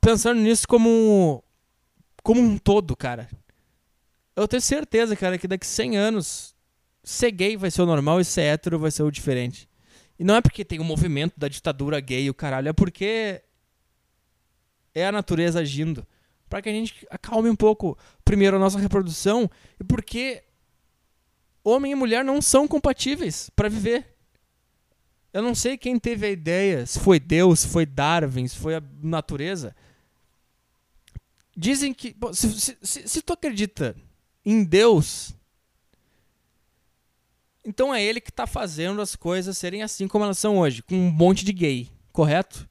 pensando nisso como como um todo, cara. Eu tenho certeza, cara, que daqui 100 anos ser gay vai ser o normal e ser hétero vai ser o diferente. E não é porque tem o movimento da ditadura gay o caralho, é porque é a natureza agindo. Pra que a gente acalme um pouco, primeiro, a nossa reprodução e porque homem e mulher não são compatíveis pra viver. Eu não sei quem teve a ideia, se foi Deus, se foi Darwin, se foi a natureza. Dizem que. se, se, se, se tu acredita em Deus, então é ele que tá fazendo as coisas serem assim como elas são hoje, com um monte de gay, correto?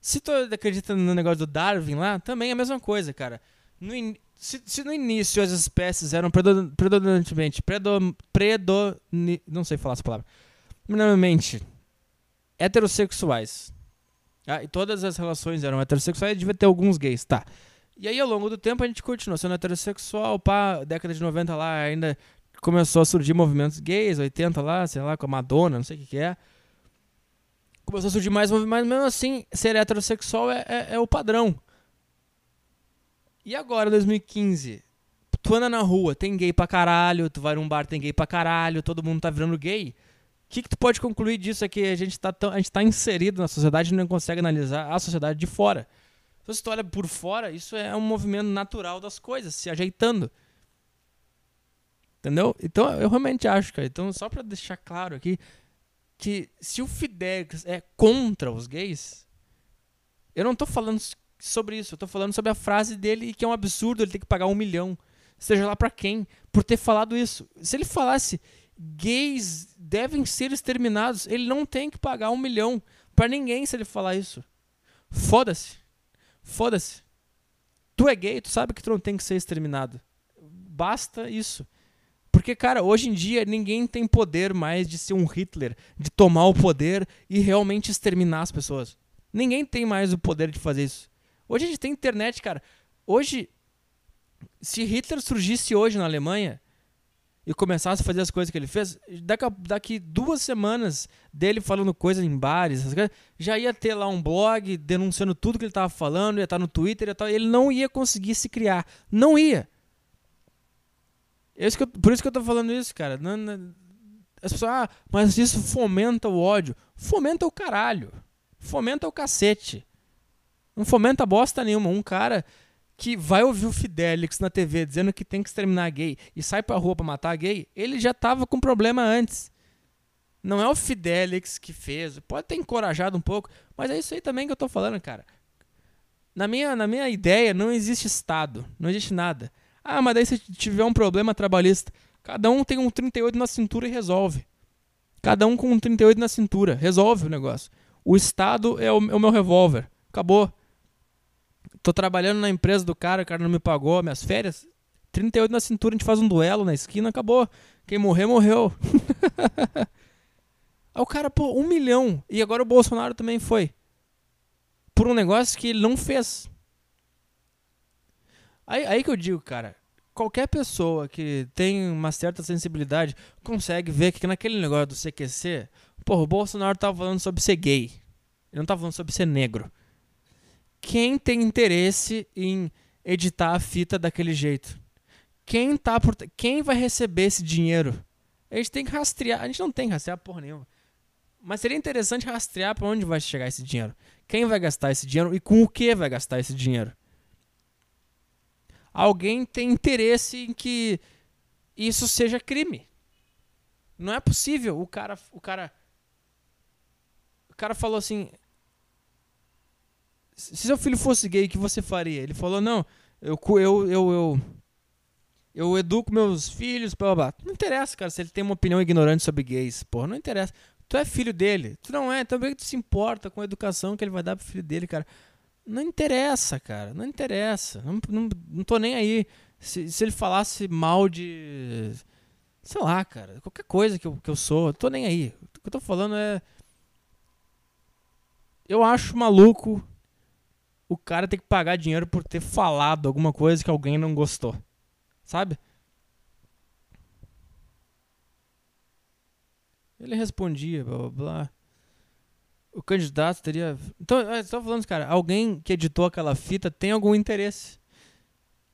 Se tu acredita no negócio do Darwin lá, também é a mesma coisa, cara. No in- se, se no início as espécies eram predo- predominantemente. Predo, predoni- não sei falar essa palavra. Minimamente heterossexuais. Ah, e todas as relações eram heterossexuais, devia ter alguns gays, tá. E aí, ao longo do tempo, a gente continuou sendo heterossexual, pá, década de 90 lá, ainda começou a surgir movimentos gays, 80 lá, sei lá, com a Madonna, não sei o que que é. Começou a surgir mais movimentos, mas mesmo assim, ser heterossexual é, é, é o padrão. E agora, 2015, tu anda na rua, tem gay pra caralho, tu vai num bar, tem gay pra caralho, todo mundo tá virando gay. O que, que tu pode concluir disso é que a gente, tá tão, a gente tá inserido na sociedade e não consegue analisar a sociedade de fora. Então, se tu olha por fora, isso é um movimento natural das coisas, se ajeitando. Entendeu? Então, eu realmente acho, cara. Então, só pra deixar claro aqui, que se o Fidelis é contra os gays, eu não tô falando sobre isso, eu tô falando sobre a frase dele que é um absurdo ele ter que pagar um milhão, seja lá pra quem, por ter falado isso. Se ele falasse gays devem ser exterminados, ele não tem que pagar um milhão pra ninguém se ele falar isso. Foda-se. Foda-se. Tu é gay, tu sabe que tu não tem que ser exterminado. Basta isso. Porque, cara, hoje em dia ninguém tem poder mais de ser um Hitler, de tomar o poder e realmente exterminar as pessoas. Ninguém tem mais o poder de fazer isso. Hoje a gente tem internet, cara. Hoje, se Hitler surgisse hoje na Alemanha e começasse a fazer as coisas que ele fez, daqui, daqui duas semanas dele falando coisas em bares, já ia ter lá um blog denunciando tudo que ele estava falando, ia estar no Twitter, ia tá, ele não ia conseguir se criar. Não ia. É isso que eu- por isso que eu tô falando isso, cara. Não- não- as pessoas, ah, mas isso fomenta o ódio. Fomenta o caralho. Fomenta o cacete. Não fomenta bosta nenhuma. Um cara que vai ouvir o Fidelix na TV dizendo que tem que exterminar gay e sai pra rua pra matar gay, ele já tava com problema antes. Não é o Fidelix que fez. Pode ter encorajado um pouco, mas é isso aí também que eu tô falando, cara. Na minha, na minha ideia, não existe Estado. Não existe nada. Ah, mas daí se tiver um problema trabalhista, cada um tem um 38 na cintura e resolve. Cada um com um 38 na cintura, resolve o negócio. O Estado é o, é o meu revólver. Acabou. Tô trabalhando na empresa do cara, o cara não me pagou minhas férias. 38 na cintura, a gente faz um duelo na esquina, acabou. Quem morrer, morreu. Aí o cara, pô, um milhão. E agora o Bolsonaro também foi. Por um negócio que ele não fez. Aí, aí que eu digo, cara, qualquer pessoa que tem uma certa sensibilidade consegue ver que naquele negócio do CQC, porra, o Bolsonaro tava falando sobre ser gay. Ele não tava falando sobre ser negro. Quem tem interesse em editar a fita daquele jeito? Quem tá por... quem vai receber esse dinheiro? A gente tem que rastrear. A gente não tem que rastrear porra nenhuma. Mas seria interessante rastrear para onde vai chegar esse dinheiro. Quem vai gastar esse dinheiro e com o que vai gastar esse dinheiro? Alguém tem interesse em que isso seja crime. Não é possível. O cara, o cara, o cara falou assim: se seu filho fosse gay, o que você faria? Ele falou: não, eu, eu, eu, eu, eu educo meus filhos, blá, blá. Não interessa, cara, se ele tem uma opinião ignorante sobre gays, porra, não interessa. Tu é filho dele. Tu não é, também tu se importa com a educação que ele vai dar pro filho dele, cara. Não interessa, cara. Não interessa. Não, não, não tô nem aí. Se, se ele falasse mal de. Sei lá, cara. Qualquer coisa que eu, que eu sou, eu tô nem aí. O que eu tô falando é. Eu acho maluco o cara ter que pagar dinheiro por ter falado alguma coisa que alguém não gostou. Sabe? Ele respondia, blá blá blá. O candidato teria. Então, estou falando, cara, alguém que editou aquela fita tem algum interesse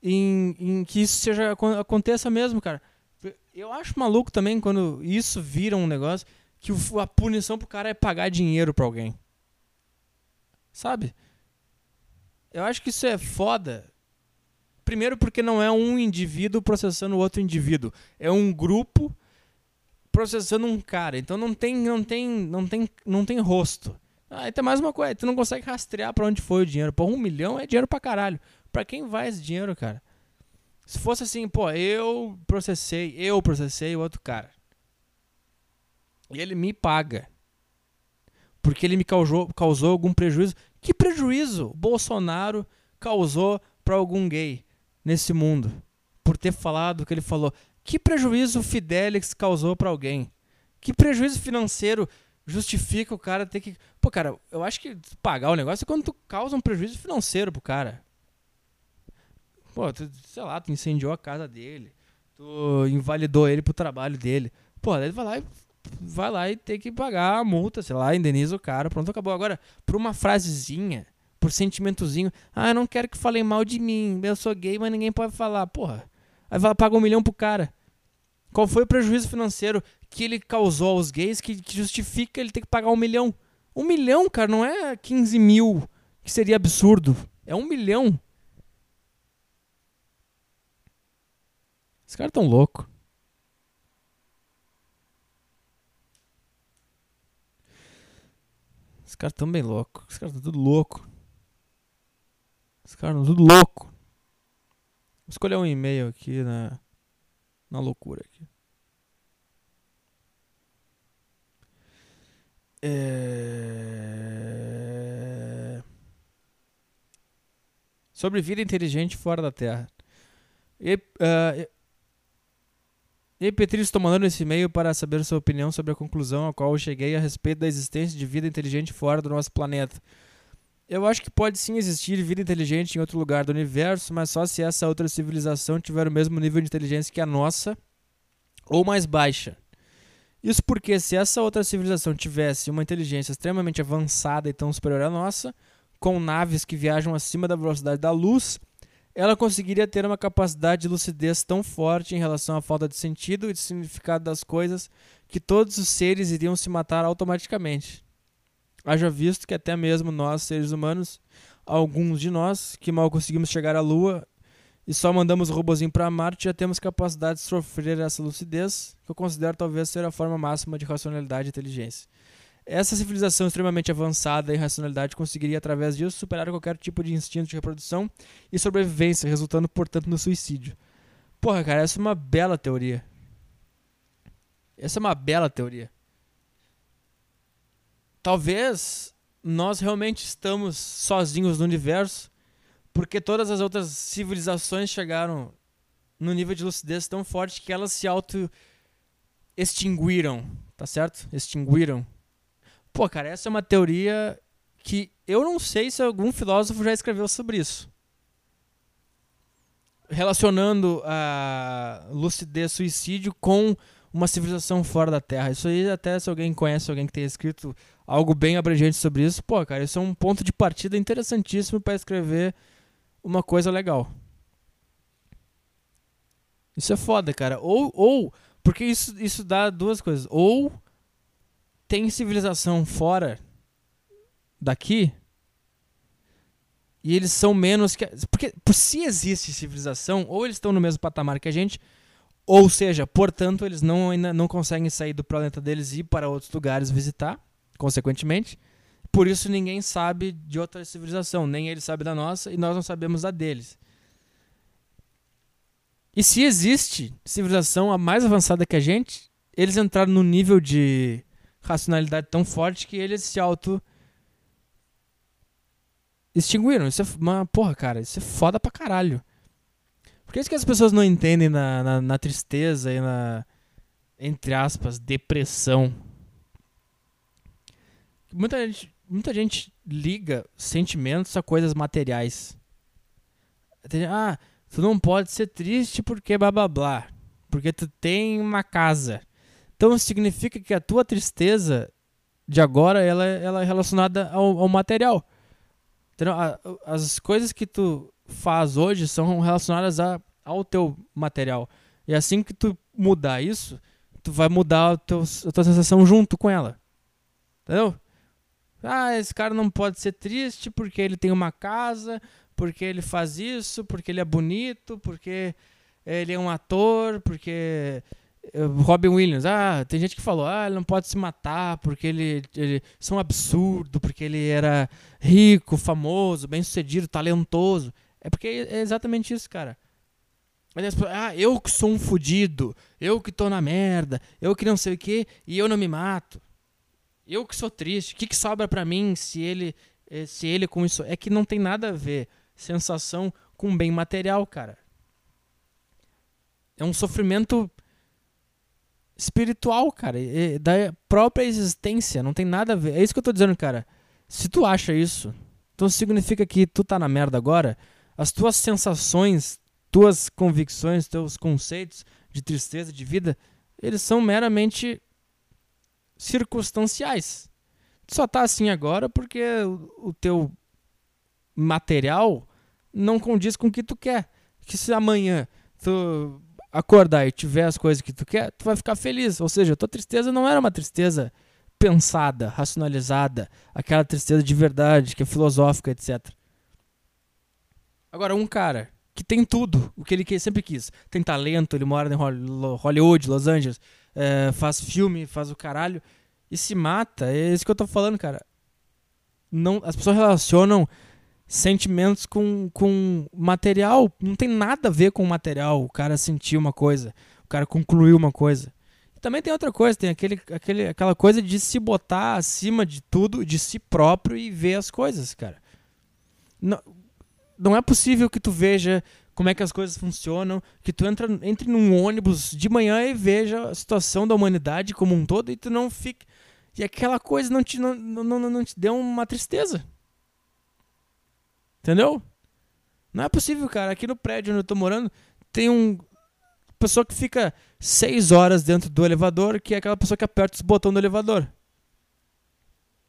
em, em que isso seja aconteça mesmo, cara. Eu acho maluco também quando isso vira um negócio que a punição pro cara é pagar dinheiro pra alguém. Sabe? Eu acho que isso é foda. Primeiro porque não é um indivíduo processando outro indivíduo, é um grupo processando um cara. Então não tem não tem não tem não tem rosto. Ah, e tem mais uma coisa, tu não consegue rastrear para onde foi o dinheiro. Pô, um milhão é dinheiro pra caralho. Pra quem vai esse dinheiro, cara? Se fosse assim, pô, eu processei, eu processei o outro cara. E ele me paga. Porque ele me causou, causou algum prejuízo. Que prejuízo Bolsonaro causou para algum gay nesse mundo? Por ter falado o que ele falou. Que prejuízo Fidelix causou para alguém? Que prejuízo financeiro justifica o cara ter que. Pô, cara, eu acho que pagar o negócio é quando tu causa um prejuízo financeiro pro cara. Pô, tu, sei lá, tu incendiou a casa dele, tu invalidou ele pro trabalho dele. Pô, ele vai lá e vai lá e tem que pagar a multa, sei lá, indeniza o cara, pronto, acabou. Agora, por uma frasezinha, por sentimentozinho, ah, eu não quero que falem mal de mim, eu sou gay, mas ninguém pode falar, porra. Aí vai pagar um milhão pro cara. Qual foi o prejuízo financeiro que ele causou aos gays que, que justifica ele ter que pagar um milhão? Um milhão, cara, não é 15 mil, que seria absurdo. É um milhão. Os caras tão loucos. Os caras tão bem loucos. Os caras tão tudo louco. Os caras tão tudo louco. Vou escolher um e-mail aqui na, na loucura aqui. É... Sobre vida inteligente fora da Terra. E, uh, e Petri, estou mandando esse e-mail para saber sua opinião sobre a conclusão a qual eu cheguei a respeito da existência de vida inteligente fora do nosso planeta. Eu acho que pode sim existir vida inteligente em outro lugar do universo, mas só se essa outra civilização tiver o mesmo nível de inteligência que a nossa ou mais baixa. Isso porque se essa outra civilização tivesse uma inteligência extremamente avançada e tão superior à nossa, com naves que viajam acima da velocidade da luz, ela conseguiria ter uma capacidade de lucidez tão forte em relação à falta de sentido e de significado das coisas que todos os seres iriam se matar automaticamente. Haja visto que até mesmo nós, seres humanos, alguns de nós, que mal conseguimos chegar à Lua e só mandamos o robozinho para Marte, já temos capacidade de sofrer essa lucidez, que eu considero talvez ser a forma máxima de racionalidade e inteligência. Essa civilização extremamente avançada em racionalidade conseguiria, através disso, superar qualquer tipo de instinto de reprodução e sobrevivência, resultando, portanto, no suicídio. Porra, cara, essa é uma bela teoria. Essa é uma bela teoria. Talvez nós realmente estamos sozinhos no universo, porque todas as outras civilizações chegaram no nível de lucidez tão forte que elas se auto extinguiram, tá certo? Extinguiram Pô, cara, essa é uma teoria que eu não sei se algum filósofo já escreveu sobre isso. Relacionando a lucidez suicídio com uma civilização fora da Terra. Isso aí, até se alguém conhece alguém que tenha escrito algo bem abrangente sobre isso, pô, cara, isso é um ponto de partida interessantíssimo para escrever uma coisa legal. Isso é foda, cara. Ou, ou porque isso, isso dá duas coisas. Ou tem civilização fora daqui e eles são menos que. Porque se existe civilização, ou eles estão no mesmo patamar que a gente, Ou seja, portanto, eles não, ainda não conseguem sair do planeta deles e ir para outros lugares visitar, consequentemente. Por isso ninguém sabe de outra civilização, nem eles sabem da nossa e nós não sabemos da deles. E se existe civilização a mais avançada que a gente, eles entraram num nível de racionalidade tão forte que eles se auto extinguiram. Isso é uma porra, cara, isso é foda pra caralho. Por que é que as pessoas não entendem na, na, na tristeza e na, entre aspas, depressão? Muita gente, muita gente liga sentimentos a coisas materiais. Ah, tu não pode ser triste porque blá blá blá. Porque tu tem uma casa. Então significa que a tua tristeza de agora ela, ela é relacionada ao, ao material. As coisas que tu faz hoje são relacionadas a, ao teu material. E assim que tu mudar isso, tu vai mudar a, a tua sensação junto com ela. Entendeu? Ah, esse cara não pode ser triste porque ele tem uma casa, porque ele faz isso, porque ele é bonito, porque ele é um ator, porque eh, Robin Williams, ah, tem gente que falou, ah, ele não pode se matar porque ele, ele isso é um absurdo, porque ele era rico, famoso, bem-sucedido, talentoso. É porque é exatamente isso, cara. Ah, eu que sou um fudido, eu que tô na merda, eu que não sei o que, e eu não me mato. Eu que sou triste, o que, que sobra para mim se ele eh, se ele com isso é que não tem nada a ver sensação com bem material, cara. É um sofrimento espiritual, cara, da própria existência, não tem nada a ver. É isso que eu tô dizendo, cara. Se tu acha isso, então significa que tu tá na merda agora, as tuas sensações, tuas convicções, teus conceitos de tristeza, de vida, eles são meramente circunstanciais. Tu só tá assim agora porque o, o teu material não condiz com o que tu quer. Que se amanhã tu acordar e tiver as coisas que tu quer, tu vai ficar feliz. Ou seja, tua tristeza não era uma tristeza pensada, racionalizada, aquela tristeza de verdade, que é filosófica, etc. Agora, um cara que tem tudo, o que ele sempre quis, tem talento, ele mora em Hollywood, Los Angeles, é, faz filme, faz o caralho, e se mata, é isso que eu tô falando, cara. Não, as pessoas relacionam sentimentos com, com material. Não tem nada a ver com material. O cara sentiu uma coisa, o cara concluiu uma coisa. E também tem outra coisa, tem aquele, aquele, aquela coisa de se botar acima de tudo, de si próprio e ver as coisas, cara. Não, não é possível que tu veja como é que as coisas funcionam, que tu entra, entre num ônibus de manhã e veja a situação da humanidade como um todo e tu não fique. E aquela coisa não te, não, não, não, não te deu uma tristeza. Entendeu? Não é possível, cara. Aqui no prédio onde eu tô morando, tem um. Pessoa que fica seis horas dentro do elevador, que é aquela pessoa que aperta os botões do elevador.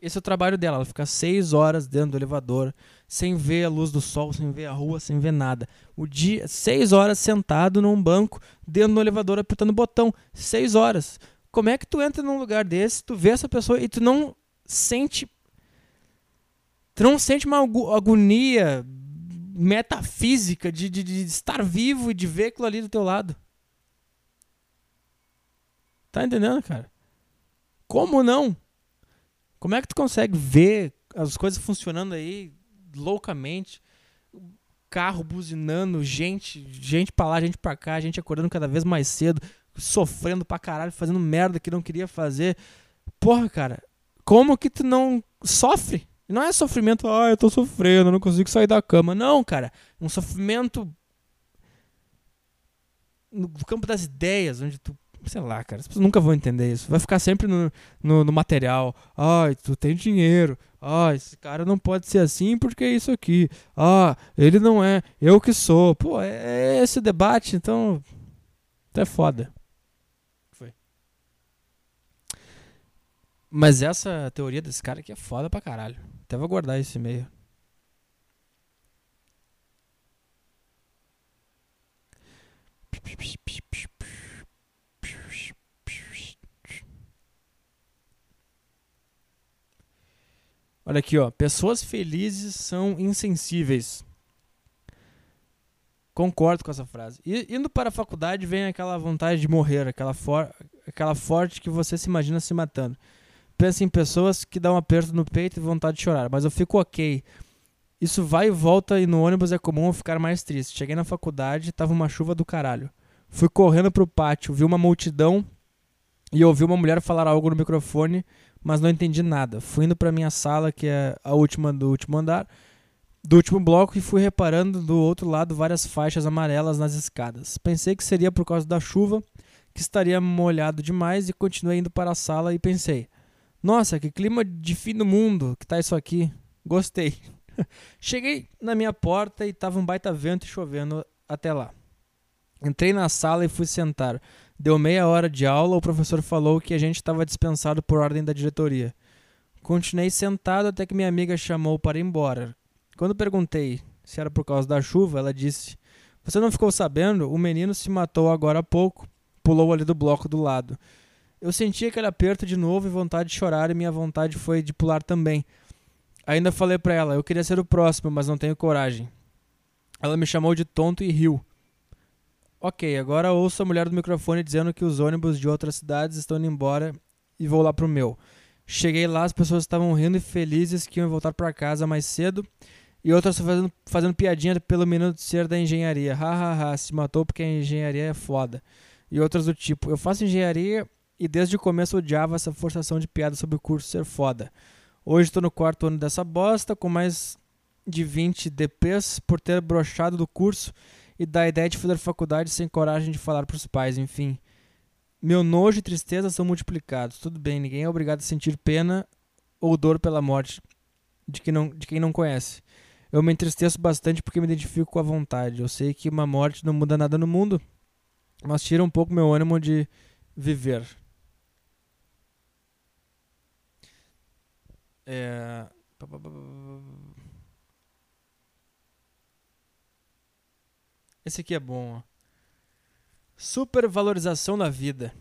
Esse é o trabalho dela. Ela fica seis horas dentro do elevador, sem ver a luz do sol, sem ver a rua, sem ver nada. O dia, seis horas sentado num banco, dentro do elevador, apertando o botão. Seis horas. Como é que tu entra num lugar desse, tu vê essa pessoa e tu não sente Tu não sente uma agonia metafísica de, de, de estar vivo e de ver aquilo ali do teu lado. Tá entendendo, cara? Como não? Como é que tu consegue ver as coisas funcionando aí loucamente? Carro buzinando, gente, gente pra lá, gente pra cá, gente acordando cada vez mais cedo, sofrendo pra caralho, fazendo merda que não queria fazer. Porra, cara, como que tu não sofre? não é sofrimento, ah, eu tô sofrendo, não consigo sair da cama. Não, cara. Um sofrimento no campo das ideias, onde tu. Sei lá, cara, as pessoas nunca vão entender isso. Vai ficar sempre no, no, no material. Ai, tu tem dinheiro. Ah, esse cara não pode ser assim porque é isso aqui. Ah, ele não é. Eu que sou. Pô, é, é esse debate, então. É foda. Mas essa teoria desse cara aqui é foda pra caralho. Até vou guardar esse e-mail. Olha aqui, ó. Pessoas felizes são insensíveis. Concordo com essa frase. E, indo para a faculdade vem aquela vontade de morrer, aquela, for, aquela forte que você se imagina se matando. Pensa em pessoas que dão um aperto no peito e vontade de chorar, mas eu fico ok. Isso vai e volta e no ônibus é comum eu ficar mais triste. Cheguei na faculdade, tava uma chuva do caralho. Fui correndo pro pátio, vi uma multidão e ouvi uma mulher falar algo no microfone, mas não entendi nada. Fui indo pra minha sala, que é a última do último andar, do último bloco, e fui reparando do outro lado várias faixas amarelas nas escadas. Pensei que seria por causa da chuva, que estaria molhado demais, e continuei indo para a sala e pensei: Nossa, que clima de fim do mundo que tá isso aqui. Gostei. Cheguei na minha porta e tava um baita vento e chovendo até lá. Entrei na sala e fui sentar. Deu meia hora de aula, o professor falou que a gente estava dispensado por ordem da diretoria. Continuei sentado até que minha amiga chamou para ir embora. Quando perguntei se era por causa da chuva, ela disse: Você não ficou sabendo? O menino se matou agora há pouco. Pulou ali do bloco do lado. Eu senti aquele aperto de novo e vontade de chorar, e minha vontade foi de pular também. Ainda falei para ela: Eu queria ser o próximo, mas não tenho coragem. Ela me chamou de tonto e riu. Ok, agora ouço a mulher do microfone dizendo que os ônibus de outras cidades estão indo embora e vou lá pro meu. Cheguei lá, as pessoas estavam rindo e felizes que iam voltar para casa mais cedo e outras fazendo, fazendo piadinha pelo menino ser da engenharia. Hahaha, se matou porque a engenharia é foda. E outras do tipo, eu faço engenharia e desde o começo odiava essa forçação de piada sobre o curso ser foda. Hoje estou no quarto ano dessa bosta, com mais de 20 DPs por ter brochado do curso e da ideia de fazer faculdade sem coragem de falar para os pais, enfim. Meu nojo e tristeza são multiplicados. Tudo bem, ninguém é obrigado a sentir pena ou dor pela morte de quem não, de quem não conhece. Eu me entristeço bastante porque me identifico com a vontade. Eu sei que uma morte não muda nada no mundo, mas tira um pouco meu ânimo de viver. É... Esse aqui é bom. Ó. Supervalorização da vida.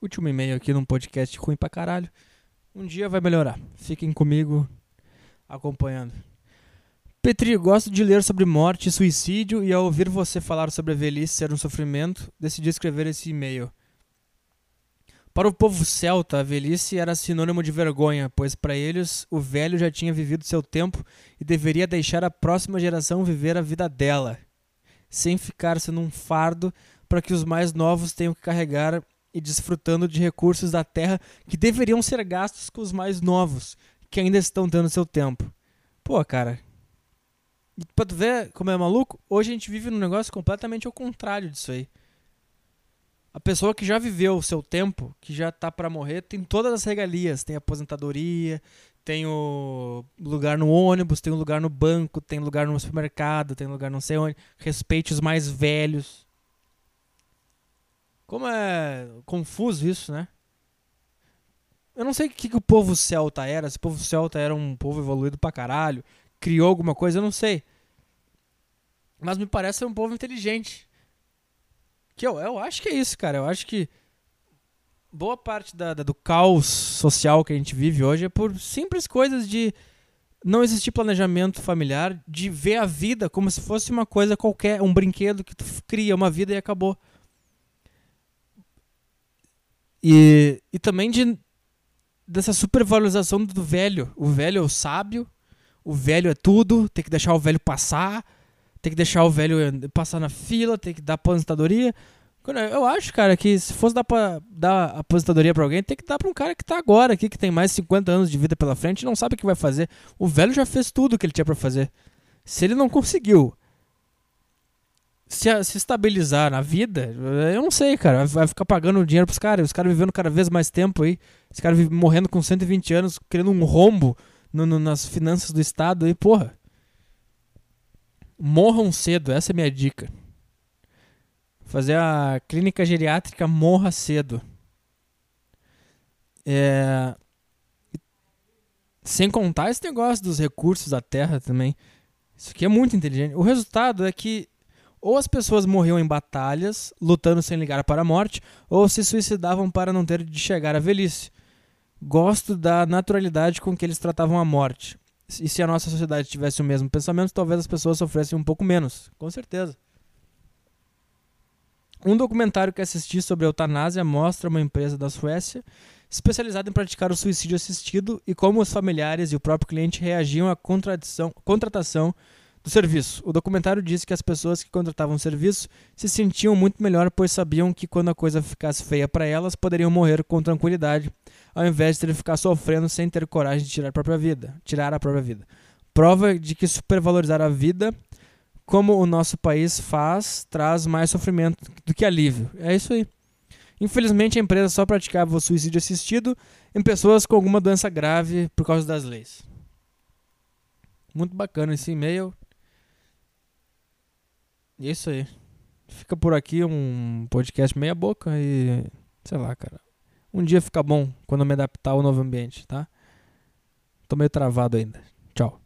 Último e-mail aqui num podcast ruim pra caralho. Um dia vai melhorar. Fiquem comigo acompanhando. Petri, gosto de ler sobre morte e suicídio e ao ouvir você falar sobre a velhice ser um sofrimento, decidi escrever esse e-mail. Para o povo celta, a velhice era sinônimo de vergonha, pois para eles o velho já tinha vivido seu tempo e deveria deixar a próxima geração viver a vida dela, sem ficar sendo um fardo para que os mais novos tenham que carregar e desfrutando de recursos da terra que deveriam ser gastos com os mais novos, que ainda estão tendo seu tempo. Pô, cara. E pra tu ver como é maluco, hoje a gente vive num negócio completamente ao contrário disso aí. A pessoa que já viveu o seu tempo, que já tá para morrer, tem todas as regalias. Tem aposentadoria, tem o lugar no ônibus, tem o lugar no banco, tem lugar no supermercado, tem lugar não sei onde. Respeite os mais velhos. Como é confuso isso, né? Eu não sei o que, que o povo celta era. Se o povo celta era um povo evoluído pra caralho, criou alguma coisa, eu não sei. Mas me parece ser um povo inteligente. Que eu, eu acho que é isso, cara. Eu acho que boa parte da, da, do caos social que a gente vive hoje é por simples coisas de não existir planejamento familiar, de ver a vida como se fosse uma coisa qualquer, um brinquedo que tu cria uma vida e acabou. E, e também de dessa supervalorização do velho. O velho é o sábio, o velho é tudo, tem que deixar o velho passar tem que deixar o velho passar na fila, tem que dar aposentadoria. Eu acho, cara, que se fosse dar pra dar aposentadoria pra alguém, tem que dar pra um cara que tá agora aqui, que tem mais de 50 anos de vida pela frente e não sabe o que vai fazer. O velho já fez tudo o que ele tinha para fazer. Se ele não conseguiu se, se estabilizar na vida, eu não sei, cara. Vai ficar pagando dinheiro pros caras. Os caras vivendo cada vez mais tempo aí. Os caras morrendo com 120 anos, criando um rombo no, no, nas finanças do Estado aí, porra. Morram cedo, essa é minha dica. Fazer a clínica geriátrica morra cedo. É... Sem contar esse negócio dos recursos da terra também. Isso aqui é muito inteligente. O resultado é que ou as pessoas morriam em batalhas, lutando sem ligar para a morte, ou se suicidavam para não ter de chegar à velhice. Gosto da naturalidade com que eles tratavam a morte E se a nossa sociedade tivesse o mesmo pensamento, talvez as pessoas sofressem um pouco menos. Com certeza. Um documentário que assisti sobre a eutanásia mostra uma empresa da Suécia especializada em praticar o suicídio assistido e como os familiares e o próprio cliente reagiam à contratação do serviço. O documentário diz que as pessoas que contratavam o serviço se sentiam muito melhor, pois sabiam que quando a coisa ficasse feia para elas, poderiam morrer com tranquilidade, ao invés de ter ficar sofrendo sem ter coragem de tirar a própria vida, tirar a própria vida. Prova de que supervalorizar a vida, como o nosso país faz, traz mais sofrimento do que alívio. É isso aí. Infelizmente, a empresa só praticava o suicídio assistido em pessoas com alguma doença grave por causa das leis. Muito bacana esse e-mail. É isso aí. Fica por aqui um podcast meia boca e sei lá, cara. Um dia fica bom quando eu me adaptar ao novo ambiente, tá? Tô meio travado ainda. Tchau.